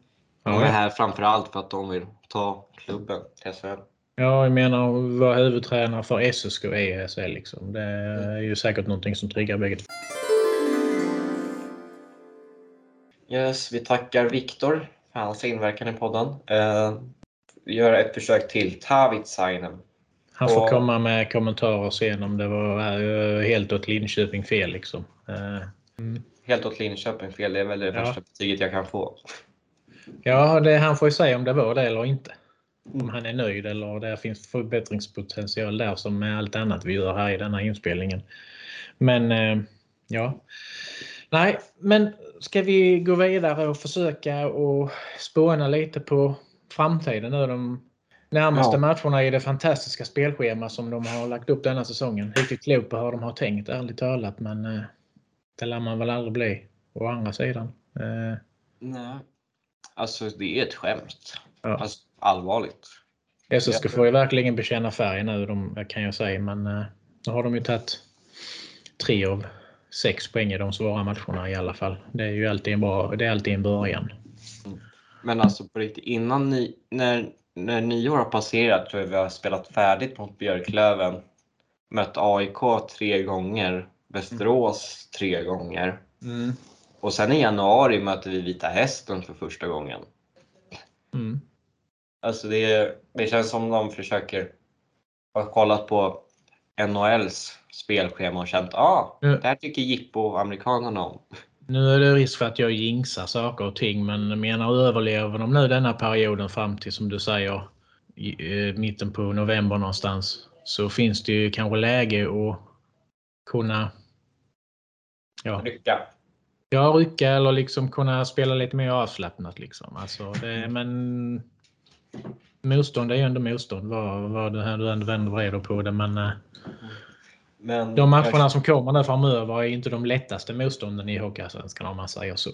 de är Ja, här framförallt för att de vill ta klubben till SHL. ja, jag menar vara huvudtränare för SSK i SHL. Liksom. Det är ju säkert någonting som triggar bägge. Yes, vi tackar Viktor hans inverkan i podden. Uh, vi gör ett försök till Tavitsainen. Han får Och- komma med kommentarer sen om det var eh, helt åt Linköping fel. Liksom. Eh, Helt åt Linköping fel, det är väl det Ja. värsta betyget jag kan få. Ja, det, han får ju säga om det var det eller inte. Om Mm. han är nöjd eller det finns förbättringspotential där som med allt annat vi gör här i denna inspelningen. Men eh, ja. Nej, men ska vi gå vidare och försöka och spåna lite på framtiden nu. De närmaste Ja. matcherna i det fantastiska spelschema som de har lagt upp denna säsongen. Riktigt klok på hur de har tänkt, ärligt talat. Men eh, det lär man väl aldrig bli. Å andra sidan. Eh, Nej. Alltså det är ett skämt. Ja. Alltså, allvarligt. SSK får ju verkligen bekänna färg nu de, kan jag säga. Men eh, nu har de ju tagit tre av sex poäng i de svåra matcherna i alla fall. Det är ju alltid en, bra, det är alltid en början. Men alltså på riktigt, innan ni, när, när nyår har passerat tror jag vi har spelat färdigt mot Björklöven. Mött AIK tre gånger, Västerås tre gånger. Och sen i januari möter vi Vita Hästen för första gången. Mm. Alltså det, det känns som de försöker ha kollat på NHLs spelschema och känt ah, Ja. det här tycker Jippo-amerikanerna om. Nu är det risk för att jag jinxar saker och ting men menar överlever de nu denna perioden fram till som du säger i, eh, mitten på november någonstans så finns det ju kanske läge att kunna ja, Lycka. Ja, rycka eller liksom kunna spela lite mer avslappnat. Liksom. Alltså, det, men motstånd är ju ändå motstånd. Vad, vad du, du ändå vänder och vrider på det. Men eh, Men de matcherna som kommer nu framöver är inte de lättaste motstånden i Hockeyallsvenskan om man säger så.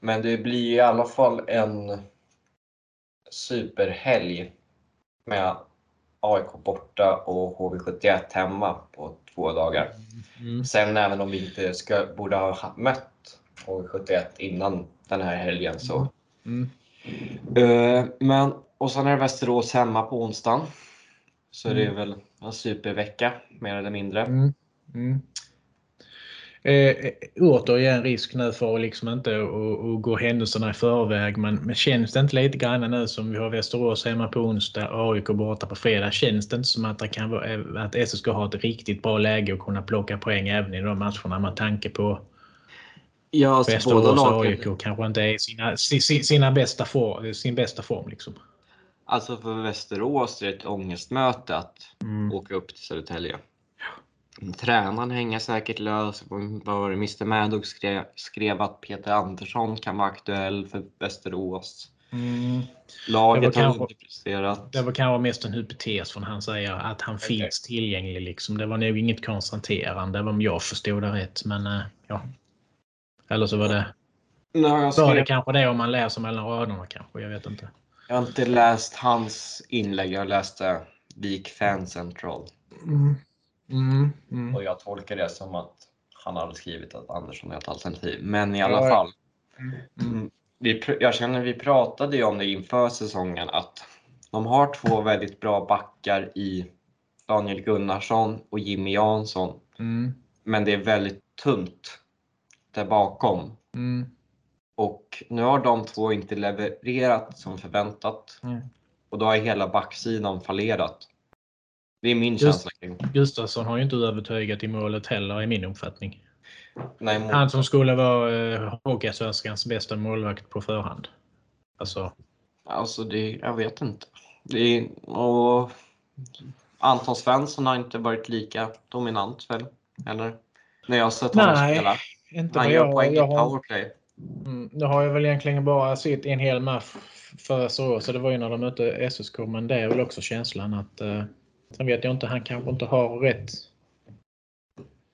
Men det blir i alla fall en superhelg med AIK borta och HV71 hemma på två dagar. Mm. Sen även om vi inte ska, borde ha mött HV71 innan den här helgen så. Mm. Eh, men, och sen är det Västerås hemma på onsdagen. Så det är Mm. väl en supervecka mer eller mindre. Mm. Mm. Eh, återigen risk nu för att liksom inte att gå händelserna i förväg. Men, men känns det inte lite grann nu som vi har Västerås hemma på onsdag och AIK borta på fredag. Känns det inte som att, det kan vara, att SSK har ett riktigt bra läge att kunna plocka poäng även i de matcherna med tanke på Ja, alltså båda lagen. AIK kanske inte är i sina, si- sina bästa form, sin bästa form. Liksom. Alltså för Västerås är det ett ångestmöte att Mm. åka upp till Södertälje. Tränaren hänger säkert lös. Vad var det? Mr Maddox skrev, skrev att Peter Andersson kan vara aktuell för Västerås. Mm. Laget har var kanske- inte presterat. Det var kanske mest en hypotes från han säger att han finns tillgänglig. Liksom. Det var nog inget konstaterande om jag förstod det rätt. Men eh, ja. Eller så var det, Nej, jag, var det skrev, kanske det om man läser mellan raderna kanske. Jag vet inte. jag har inte läst hans inlägg. Jag läste Vik Fan Central. Mm. Mm. Mm. Och jag tolkar det som att han hade skrivit att Andersson är ett alternativ. Men i alla Ja, fall. Mm. Mm. Vi, pr- jag känner vi pratade ju om det inför säsongen att de har två väldigt bra backar i Daniel Gunnarsson och Jimmy Jansson. Mm. Men det är väldigt tunt där bakom. Mm. Och nu har de två inte levererat som förväntat. Mm. Och då har hela backsidan fallerat. Det är min Just- känsla kring Gustafsson har ju inte övertygat i målet heller i min uppfattning. Nej, mot- Han som skulle vara eh, Hockeyallsvenskans bästa målvakt på förhand. Alltså, Alltså, det, jag vet inte. Det är, och Anton Svensson har inte varit lika dominant väl? Eller? När jag har sett honom Nej, spela. Inte Han gör jag, poäng i powerplay. Mm, det har jag väl egentligen bara sett en hel match förra året, så det var ju när de mötte SSK. Men det är väl också känslan att... Eh, sen vet jag inte, han kanske inte har rätt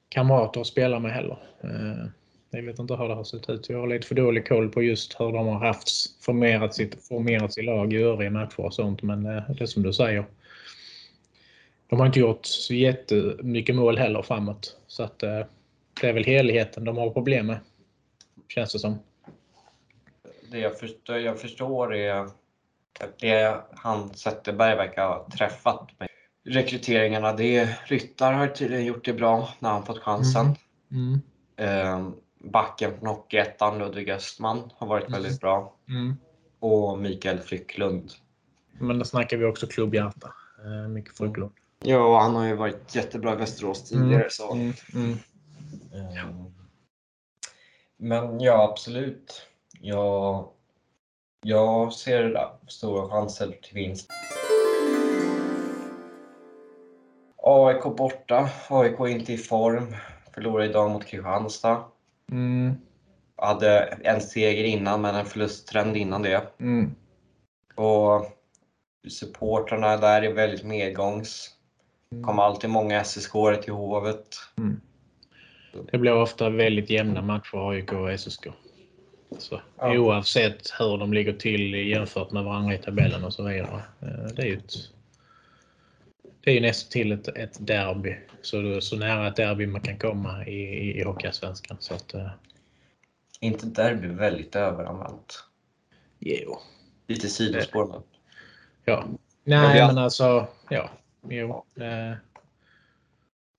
kamrater att spela med heller. Eh, jag vet inte hur det har sett ut. Jag har lite för dålig koll på just hur de har haft formerat sitt, formerat sitt lag i övriga matcher och sånt. Men eh, det är som du säger. De har inte gjort så jättemycket mål heller framåt. Så att eh, det är väl helheten de har problem med. Känns det som. Det jag förstår, jag förstår är att det han Zetterberg verkar ha träffat med rekryteringarna. Det Ryttar har tydligen gjort det bra när han fått chansen. Mm. Eh, backen från Hockeyettan, Ludvig Östman, har varit Mm. väldigt bra. Mm. Och Mikael Frycklund. Men då snackar vi också klubbhjärta. Eh, mycket Frycklund. Ja, han har ju varit jättebra i Västerås tidigare. Så. Mm. Mm. Eh, Men ja, absolut. Jag, jag ser stora chanser till vinst. AIK borta. AIK inte i form. Förlorade idag mot Kristianstad. Mm. Hade en seger innan, men en förlusttrend innan det. Mm. Och supportrarna där är väldigt medgångs. kommer alltid många ssk till Hovet. Mm. Det blir ofta väldigt jämna matcher AIK och SSK. Så, Ja. Oavsett hur de ligger till jämfört med varandra i tabellen och så vidare. Eh, Det är ju ett, det är ju nästan till ett, ett derby. Så, så nära ett derby man kan komma i, i, i Hockeyallsvenskan. Så att, eh, Inte derby, väldigt överanvänt. jo. Lite sidospår men. Ja. Nej, är- men alltså, ja. Jo. Eh,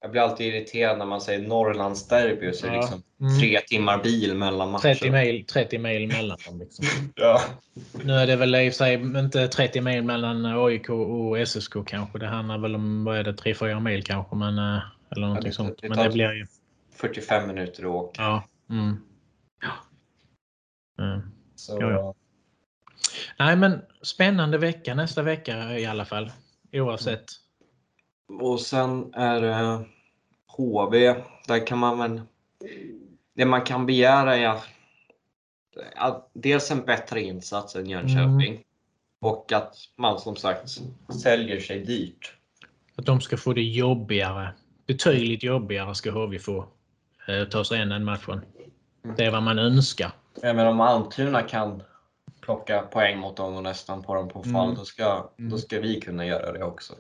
Jag blir alltid irriterad när man säger Norrlandsderby och så är det Ja. liksom Mm. tre timmar bil mellan matcher. 30 mil, 30 mil mellan dem. Liksom. *laughs* Ja. Nu är det väl i och för sig inte 30 mil mellan AIK och SSK kanske. Det handlar väl om vad är det, 3-4 mil kanske. Men, eh, eller någonting det- sånt. det Men tar- det blir ju... 45 minuter att åka. Ja. Mm. Mm. Så, Ja, ja. Nej, men spännande vecka nästa vecka i alla fall. Oavsett. Och sen är det HV. Där kan man väl... Det man kan begära är att dels en bättre insats än Jönköping. Mm. Och att man som sagt säljer sig dyrt. Att de ska få det jobbigare. Betydligt jobbigare ska HV få. Eh, ta sig an den matchen. Det är vad man önskar. Även om Almtuna kan plocka poäng mot dem och nästan på dem på fall, Mm. då, ska, Mm. då ska vi kunna göra det också.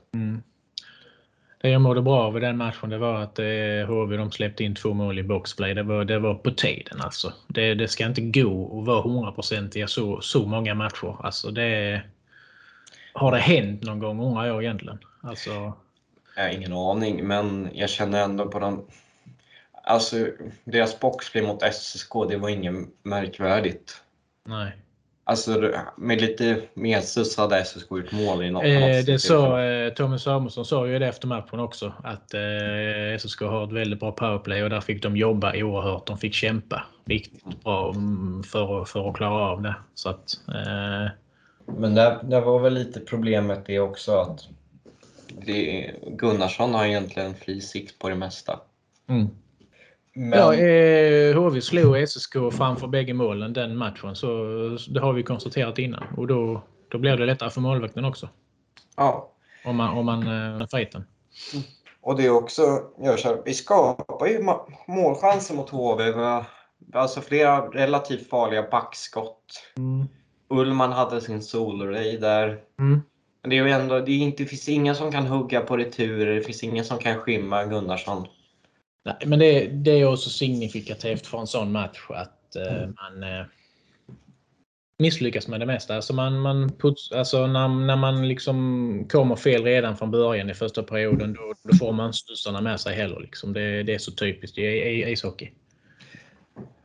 Det jag mådde bra i den matchen det var att eh, HV de släppte in två mål i boxplay. Det var, det var på tiden alltså. Det, det ska inte gå att vara hundraprocentiga så, så många matcher. Alltså det, har det hänt någon gång undrar jag egentligen. Alltså, Jag har ingen aning, men jag känner ändå på den... Alltså, deras boxplay mot SSK, det var inget märkvärdigt. nej. Alltså, med lite medsus hade SSK gjort mål i något Eh, det sa eh, Tommy Samuelsson sa ju det efter matchen också. Att eh, SSK har ett väldigt bra powerplay och där fick de jobba oerhört. De fick kämpa riktigt bra mm, för, att- för att klara av det. Så att, eh, Men det, det var väl lite problemet det också att det, Gunnarsson har egentligen fri sikt på det mesta. mm. Men, Ja, eh, HV slog SSK framför bägge målen den matchen. Så det har vi konstaterat innan. Och då, då blir det lättare för målvakten också. ja, Om man, om man eh, fighten. och det är också, så här, vi skapar ju målchanser mot HV. Alltså flera relativt farliga backskott. Mm. Ullman hade sin soloray där. Mm. Men det är ju ändå, det, är inte, det finns ingen som kan hugga på returer, det finns ingen som kan skymma Gunnarsson. Nej, men det, det är också signifikativt för en sån match att eh, man, eh, misslyckas med det mesta. Alltså man, man puts, alltså när, när man liksom kommer fel redan från början i första perioden då, då får man studsarna med sig heller. Liksom. Det, det är så typiskt i, i ishockey.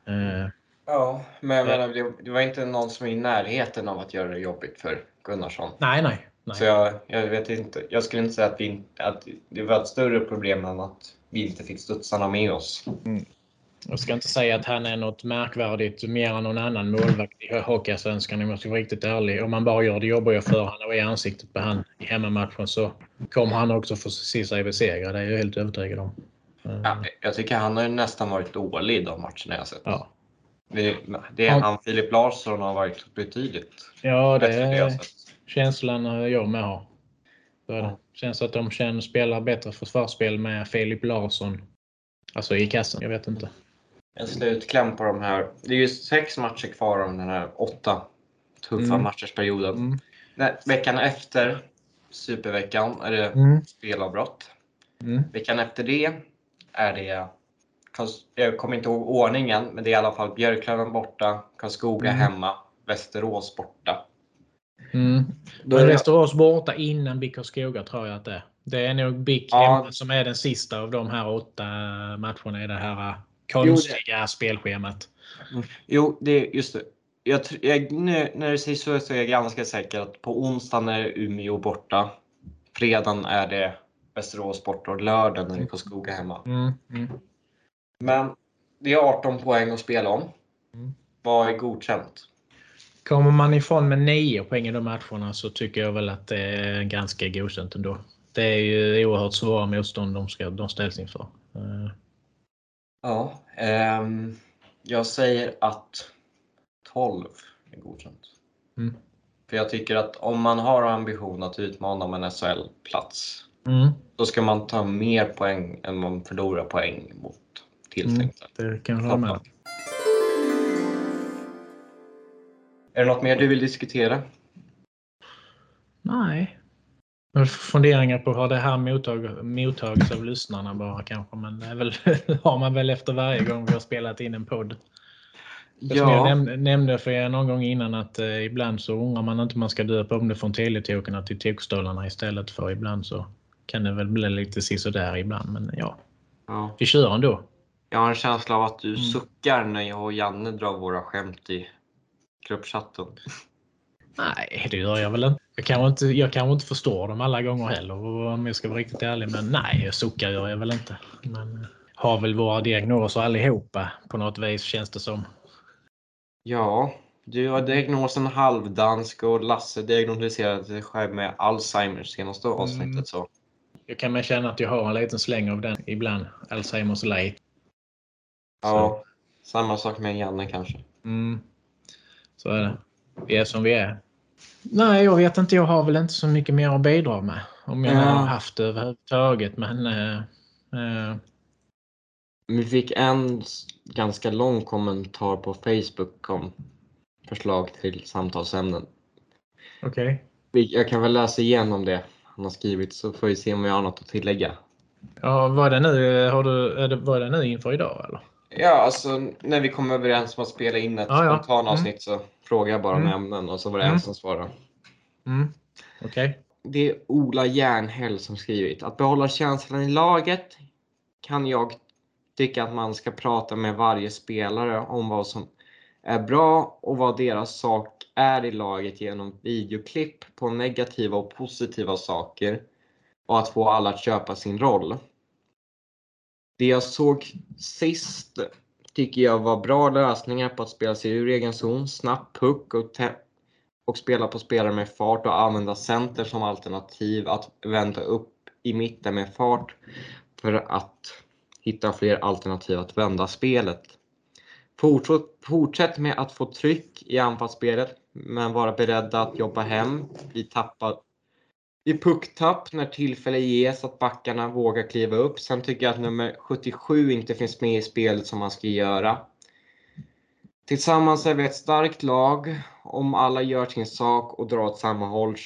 Uh, ja, men jag menar, det, det, var inte någon som är i närheten av att göra det jobbigt för Gunnarsson. Nej, nej. nej. Så jag, jag vet inte. Jag skulle inte säga att, vi, att det var ett större problem än att vi inte fick studsarna med oss. Mm. Jag ska inte säga att han är något märkvärdigt mer än någon annan målvakt i Hockeyallsvenskan om jag ska vara riktigt ärlig. Om man bara gör det jobbiga för honom och i ansiktet på han i hemmamatchen så kommer han också få se sig besegrad. Det är jag helt övertygad om. Ja, jag tycker han har nästan varit dålig i de matcherna jag sett. Ja. Det, det är han, Filip Larsson har varit betydligt Ja, det är känslan jag med har. Det känns att de känner, spelar bättre försvarsspel med Filip Larsson. Alltså i kassen, jag vet inte en slutkläm på de här. Det är ju sex matcher kvar av den här åtta tuffa mm. matchersperioden. Mm. Veckan efter Superveckan är det mm. spelavbrott. Mm. Veckan efter det är det, jag kommer inte ihåg ordningen, men det är i alla fall Björklöven borta, Karlskoga mm. hemma, Västerås borta. Mm. Då är Västerås borta innan BIK Karlskoga tror jag att det är. Det är nog BIK ja. som är den sista av de här åtta matcherna i det här konstiga jo, spelschemat. Mm. Jo, det just det. Jag, jag, nu, när du säger så, så är jag ganska säker att på onsdagen är Umeå borta. Fredagen är det Västerås borta och lördagen är det Karlskoga hemma. Mm, mm. Men det är 18 poäng att spela om. Mm. Vad är godkänt? Kommer man ifrån med 9 poäng i de matcherna så tycker jag väl att det är ganska godkänt ändå. Det är ju oerhört svåra motstånd de, ska, de ställs inför. Eh, Ja, ehm, jag säger att 12 är godkänt. Mm. För jag tycker att om man har ambition att utmana om en SHL-plats, mm. då ska man ta mer poäng än man förlorar poäng mot tilltänkta. Mm, det kan jag hålla med Är det något mer du vill diskutera? Nej, Funderingar på hur det här mottag, mottagits av lyssnarna bara kanske. Men det väl, *laughs* har man väl efter varje gång vi har spelat in en podd. Ja. Som jag näm nämnde för er någon gång innan att eh, ibland så undrar man inte om man ska döpa om det från teletokerna till tokstollarna istället för ibland så kan det väl bli lite sisådär ibland. Men ja, ja. vi kör ändå. Jag har en känsla av att du mm. suckar när jag och Janne drar våra skämt i gruppchatten. Nej, det gör jag väl inte. Jag kanske inte, jag kanske inte förstår dem alla gånger heller om jag ska vara riktigt ärlig. Men nej, jag suckar gör jag väl inte. Men har väl våra diagnoser allihopa på något vis känns det som. Ja, du har diagnosen halvdansk och Lasse diagnostiserade sig själv med Alzheimers senaste mm. avsnittet. Mm. Så. Jag kan väl känna att jag har en liten släng av den ibland. Alzheimers light. Ja, samma sak med Janne kanske. Mm. Så är det. Vi är som vi är. Nej, jag vet inte. Jag har väl inte så mycket mer att bidra med. Om jag ja. har haft det överhuvudtaget. Men, eh, eh. Vi fick en ganska lång kommentar på Facebook om förslag till samtalsämnen. Okej. Okay. Jag kan väl läsa igenom det han har skrivit så får vi se om vi har något att tillägga. Ja, var det nu, har du, är det, var det nu inför idag eller? Ja, alltså när vi kom överens om att spela in ett ah, spontanavsnitt ja. mm. så frågade jag bara mm. om ämnen och så var det mm. en som svarade. Mm. Okay. Det är Ola Järnhäll som skrivit. Att behålla känslan i laget kan jag tycka att man ska prata med varje spelare om vad som är bra och vad deras sak är i laget genom videoklipp på negativa och positiva saker och att få alla att köpa sin roll. Det jag såg sist tycker jag var bra lösningar på att spela sig ur egen zon, snabb puck och, och spela på spelare med fart och använda center som alternativ att vända upp i mitten med fart för att hitta fler alternativ att vända spelet. Fortsätt med att få tryck i anfallsspelet men vara beredda att jobba hem Vi tappar i pucktapp när tillfälle ges att backarna vågar kliva upp. Sen tycker jag att nummer 77 inte finns med i spelet som man ska göra. Tillsammans är vi ett starkt lag om alla gör sin sak och drar åt samma håll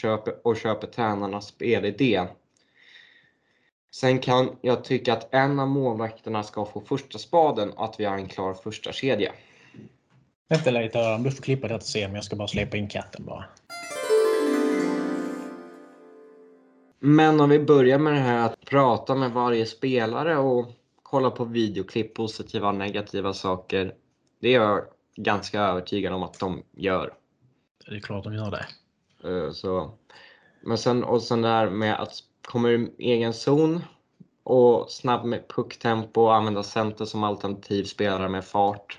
och köper tränarnas spelidé. Sen kan jag tycka att en av målvakterna ska få första spaden och att vi har en klar första kedja. Vänta lite du får klippa detta sen. Jag ska bara släppa in katten bara. Men om vi börjar med det här att prata med varje spelare och kolla på videoklipp, positiva och negativa saker. Det är jag ganska övertygad om att de gör. Det är klart de gör det. Eh, Så. Men sen, och sen där med att komma ur egen zon och snabb med pucktempo och använda center som alternativ spelare med fart.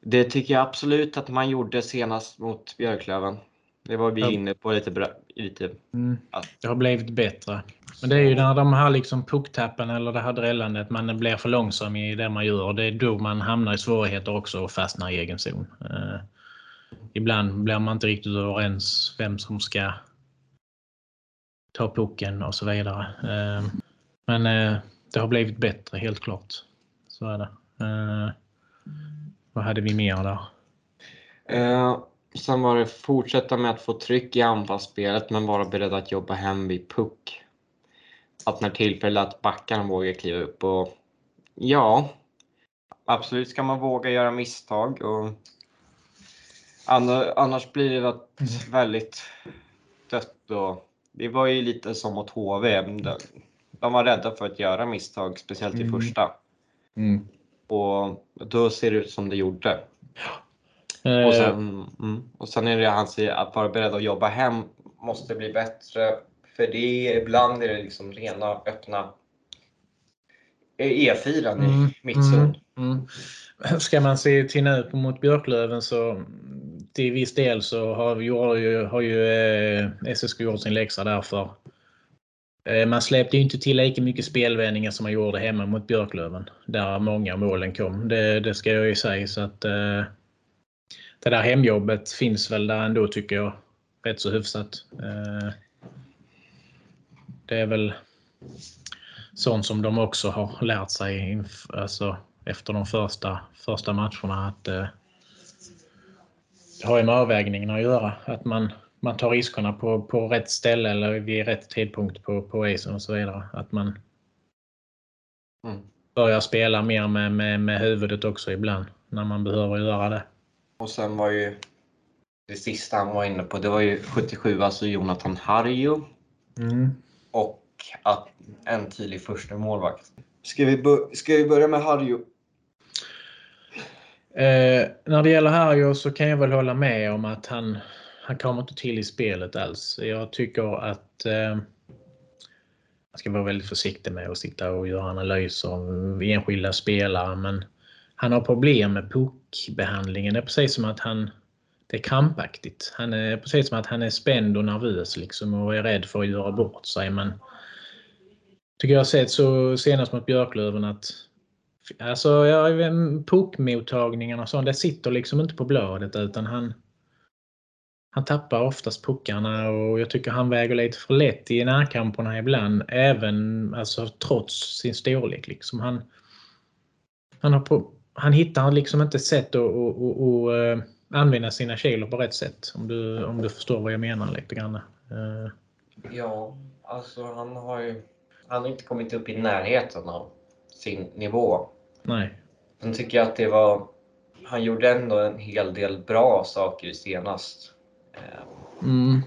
Det tycker jag absolut att man gjorde senast mot Björklöven. Det var vi Ja. inne på lite. bra- lite Mm. Ja. Det har blivit bättre. Men det är ju när de har liksom pucktappen eller det här drällandet, man blir för långsam i det man gör. Det är då man hamnar i svårigheter också och fastnar i egen zon. Eh, ibland blir man inte riktigt överens vem som ska ta pucken och så vidare. Eh, men eh, det har blivit bättre, helt klart. Så är det. Eh, vad hade vi mer där? Eh, sen var det fortsätta med att få tryck i anfallsspelet men vara beredd att jobba hem vid puck. Att när tillfälle att backarna vågar kliva upp och ja, absolut ska man våga göra misstag och anna- annars blir det ett väldigt dött och det var ju lite som mot HV. De, var rädda för att göra misstag, speciellt i Mm. första. Och då ser det ut som det gjorde. Eh, Och sen, mm, och sen är det han säger att vara beredd att jobba hem måste bli bättre. För det ibland är det liksom rena öppna E4 i Mm, mittzon. Mm, mm. Ska man se till nu mot Björklöven så till viss del så har, vi, har ju, eh, SSK gjort sin läxa därför. Eh, man släppte ju inte till lika mycket spelvändningar som man gjorde hemma mot Björklöven. Där många målen kom. Det, det ska jag ju säga. Så att, eh, det där hemjobbet finns väl där ändå tycker jag. Rätt så hyfsat. Eh, det är väl sånt som de också har lärt sig alltså, efter de första, första matcherna. att eh, Det har ju med avvägningen att göra. Att man, man tar riskerna på, på rätt ställe eller vid rätt tidpunkt på, på isen och så vidare. Att man Mm. börjar spela mer med, med, med huvudet också ibland när man behöver göra det. Och sen var ju det sista han var inne på, det var ju 77, alltså Jonathan Harju och att en tydlig första målvakt. Ska vi, ska vi börja med Harju? Eh, när det gäller Harjo så kan jag väl hålla med om att han, han kommer inte till i spelet alls. Jag tycker att eh, man ska vara väldigt försiktig med att sitta och göra analyser av enskilda spelare men han har problem med puckbehandlingen. Det är precis som att han det är krampaktigt. Han är precis som att han är spänd och nervös liksom och är rädd för att göra bort sig. Men tycker jag har sett så senast mot Björklöven att Alltså, ja, puckmottagningarna och sånt, det sitter liksom inte på bladet utan han han tappar oftast puckarna och jag tycker han väger lite för lätt i närkamperna ibland. Även alltså, trots sin storlek. Liksom. Han, han, har han hittar liksom inte sätt att, att, att, eh, använda sina kilo på rätt sätt. Om du, om du förstår vad jag menar lite grann. Eh, Ja, alltså han har ju han har inte kommit upp i närheten av sin nivå. nej. Sen tycker jag att det var... Han gjorde ändå en hel del bra saker senast. Mm.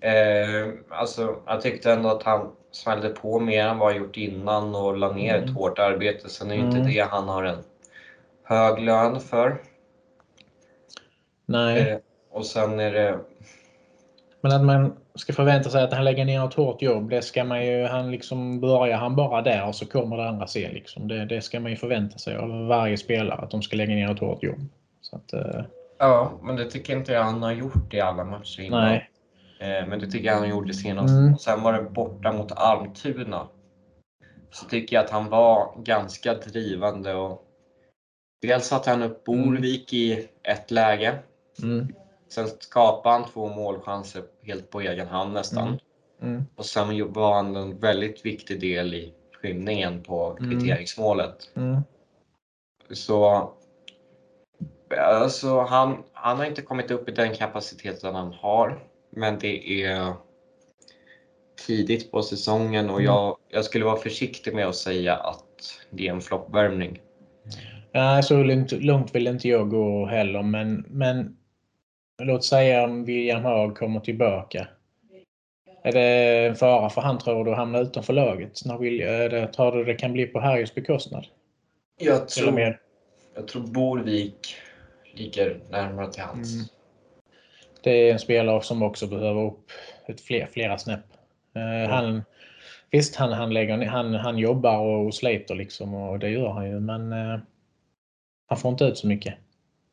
Eh, alltså, jag tyckte ändå att han smällde på mer än vad han gjort innan och la ner ett Mm. hårt arbete. Sen är ju inte Mm. det han har en hög lön för. Nej. Eh, och sen är det... Men att man ska förvänta sig att han lägger ner ett hårt jobb, det ska man ju, han liksom börjar han bara där och så kommer det andra sen. Liksom. Det, det ska man ju förvänta sig av varje spelare, att de ska lägga ner ett hårt jobb. Så att, eh, Ja, men det tycker inte jag han har gjort i alla matcher innan. nej. Eh, men det tycker jag han gjorde senast. Mm. Och sen var det borta mot Almtuna. Så tycker jag att han var ganska drivande. Och dels satte han upp Borvik i ett läge. Mm. Sen skapade han två målchanser helt på egen hand nästan. Mm. Mm. Och sen var han en väldigt viktig del i skymningen på Mm. kvitteringsmålet. Mm. Så alltså, han, han har inte kommit upp i den kapaciteten han har. Men det är tidigt på säsongen och Mm. jag, jag skulle vara försiktig med att säga att det är en floppvärmning. Nej, så långt, långt vill inte jag gå heller, men, men låt säga om William Haag kommer tillbaka. Är det en fara för han tror du att hamna utanför laget? När William, är det, tror du det kan bli på Harrys bekostnad? Jag tror, jag tror Borvik ligger närmare till hands. Mm. Det är en spelare som också behöver upp ett fler, flera snäpp. Eh, han, visst, han, han, lägger, han, han jobbar och sliter liksom och det gör han ju, men eh, han får inte ut så mycket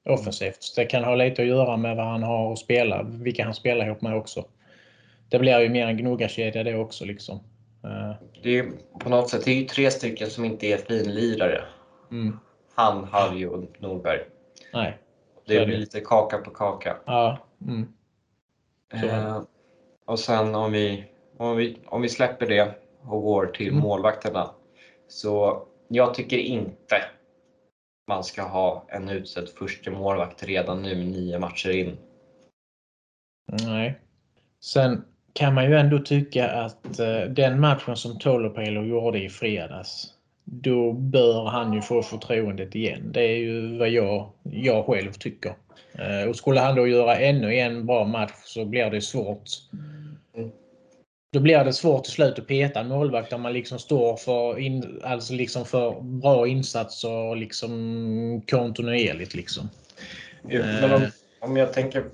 offensivt. Det kan ha lite att göra med vad han har att spela, vilka han spelar ihop med också. Det blir ju mer en gnuggarkedja det också. Liksom. Eh, Det är på något sätt det är ju tre stycken som inte är finlirare. mm, Han, Harry och Norberg. nej. Det blir det. lite kaka på kaka. Ja, mm. Eh, och sen om vi, om, vi, om vi släpper det och går till Mm. målvakterna. Så jag tycker inte man ska ha en utsedd första målvakt redan nu nio matcher in. nej. Sen kan man ju ändå tycka att eh, den matchen som Tolopelo gjorde i fredags, då bör han ju få förtroendet igen. Det är ju vad jag, jag själv tycker. Eh, och skulle han då göra ännu en bra match så blir det svårt. Då blir det svårt till slut att peta en målvakt om man liksom står för, in, alltså liksom för bra insatser och liksom kontinuerligt. Liksom. Men om, om, jag tänker,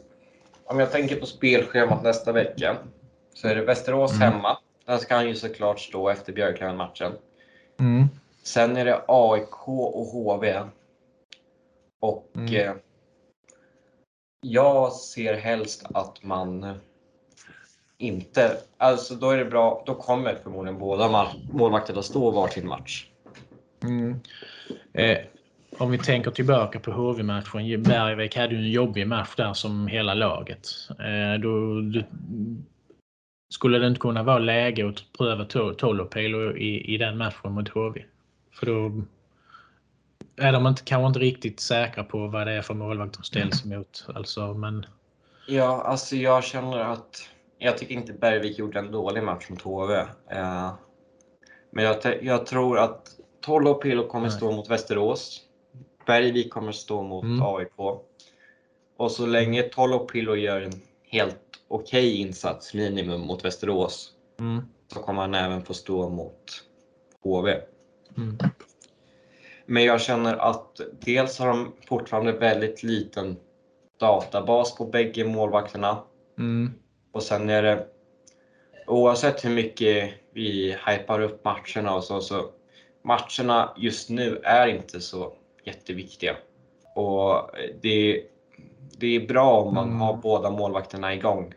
om jag tänker på spelschemat nästa vecka så är det Västerås Mm. hemma. Där ska han ju såklart stå efter Björklöven-matchen. Mm. Sen är det AIK och HV. Och Mm. eh, jag ser helst att man eh, inte... Alltså då är det bra, då kommer förmodligen båda målvakterna stå varsin match. Mm. Eh, om vi tänker tillbaka på HV-matchen. Bergvik hade ju en jobbig match där som hela laget. Eh, då, då, skulle det inte kunna vara läge att pröva To- Tolopilo i, i den matchen mot HV? För då är de inte, kanske inte riktigt säkra på vad det är för målvakt de ställs *laughs* emot. Alltså, men, Ja, alltså jag känner att... Jag tycker inte Bergvik gjorde en dålig match mot HV. Eh, men jag, jag tror att Tollo och Pilo kommer stå mot Västerås. Bergvik kommer stå mot Mm. AIK. Och så länge Tollo och Pilo gör en helt okej insats, minimum, mot Västerås mm, så kommer han även få stå mot HV. mm, Men jag känner att dels har de fortfarande väldigt liten databas på bägge målvakterna. mm, Och sen är det oavsett hur mycket vi hypar upp matcherna och så, så matcherna just nu är inte så jätteviktiga. Och det, det är bra om man Mm. har båda målvakterna igång.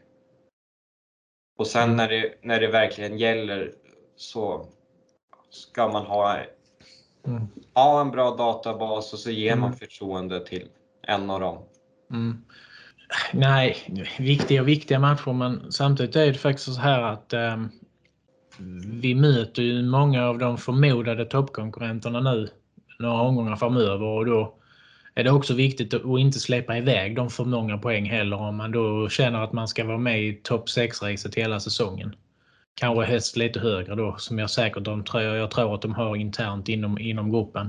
Och sen Mm. när det, när det verkligen gäller så ska man ha, mm, ha en bra databas och så ger man Mm. förtroende till en av dem. mm. Nej, viktiga och viktiga matcher men samtidigt är det faktiskt så här att eh, vi möter ju många av de förmodade toppkonkurrenterna nu några omgångar framöver och då är det också viktigt att att inte släppa iväg dem för många poäng heller om man då känner att man ska vara med i topp 6-racet hela säsongen. Kanske helst lite högre då som jag säkert de tror, jag tror att de har internt inom, inom gruppen.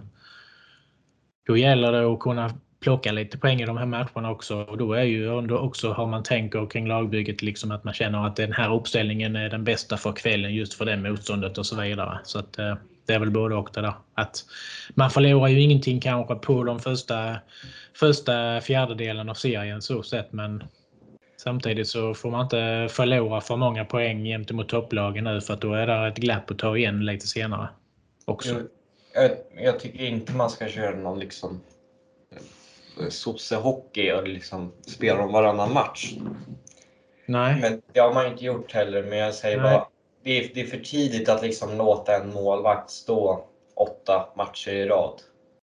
Då gäller det att kunna plocka lite poäng i de här matcherna också. Och då är ju ändå också har man tänker kring lagbygget liksom att man känner att den här uppställningen är den bästa för kvällen just för det motståndet och så vidare. Så att eh, det är väl både och det där. Att man förlorar ju ingenting kanske på de första, första fjärdedelen av serien så sett men samtidigt så får man inte förlora för många poäng gentemot topplagen nu för att då är det ett glapp att ta igen lite senare. Också. Jag, jag, jag tycker inte man ska köra någon liksom sossehockey och liksom spela om varannan match. Nej. Men det har man inte gjort heller. Men jag säger Nej. bara, det är, det är för tidigt att liksom låta en målvakt stå åtta matcher i rad.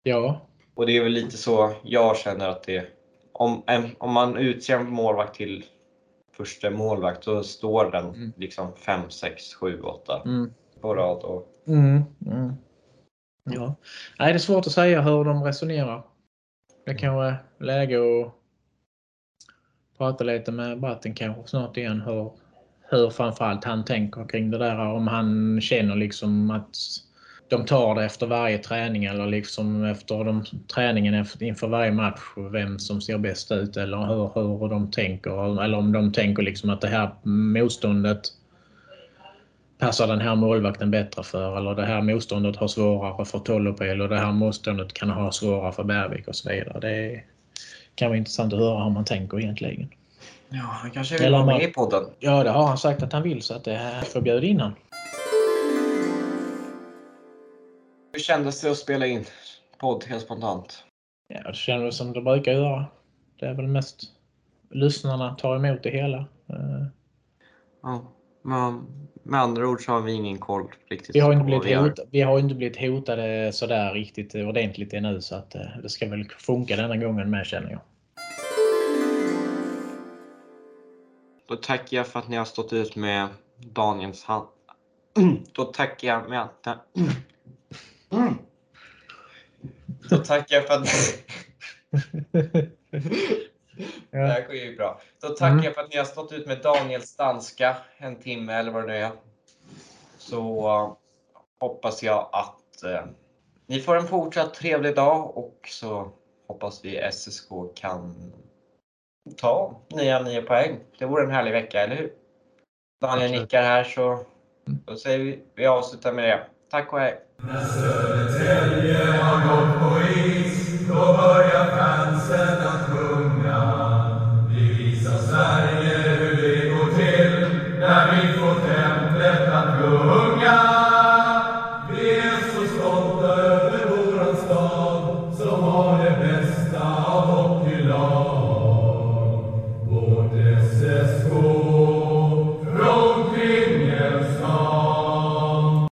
Ja. Och det är väl lite så jag känner att det om, om man utser en målvakt till första målvakt så står den Mm. liksom 5, 6, 7, 8 Mm. på rad. Och, Mm, mm. Ja. Nej, det är svårt att säga hur de resonerar. Det kanske är läge att prata lite med Bratten kanske snart igen hur, hur framförallt han tänker kring det där. Om han känner liksom att de tar det efter varje träning eller liksom efter de, träningen inför varje match. Vem som ser bäst ut eller hur, hur de tänker. Eller om de tänker liksom att det här motståndet passar den här målvakten bättre för. Eller det här motståndet har svårare för Tollopel och det här motståndet kan ha svårare för Bergvik och så vidare. Det kan vara intressant att höra hur man tänker egentligen. Ja, han kanske vill vara med i podden. Ja, det har han sagt att han vill så att det får bjuda in honom. Hur kändes det att spela in podd helt spontant? Ja, det kändes som det brukar göra. Det är väl mest lyssnarna tar emot det hela. Eh, ja, men med andra ord så har vi ingen koll riktigt. Vi har inte blivit, hot, vi har inte blivit hotade sådär riktigt ordentligt ännu så att eh, det ska väl funka denna gången med känner jag. Då tackar jag för att ni har stått ut med Daniels hand. *clears throat* Då tackar jag med att. *clears throat* Då tackar jag för att... *laughs* Det här går ju bra. Då tackar mm. jag för att ni har stått ut med Daniels danska en timme eller vad det är. Så uh, hoppas jag att uh, ni får en fortsatt trevlig dag och så hoppas vi SSK kan ta nya nio poäng. Det vore en härlig vecka, eller hur? Daniel nickar här så mm. då säger vi, vi avslutar med det. Tack och hej! När Södertälje har gått på is, då börjar fansen att sjunga. Vi visar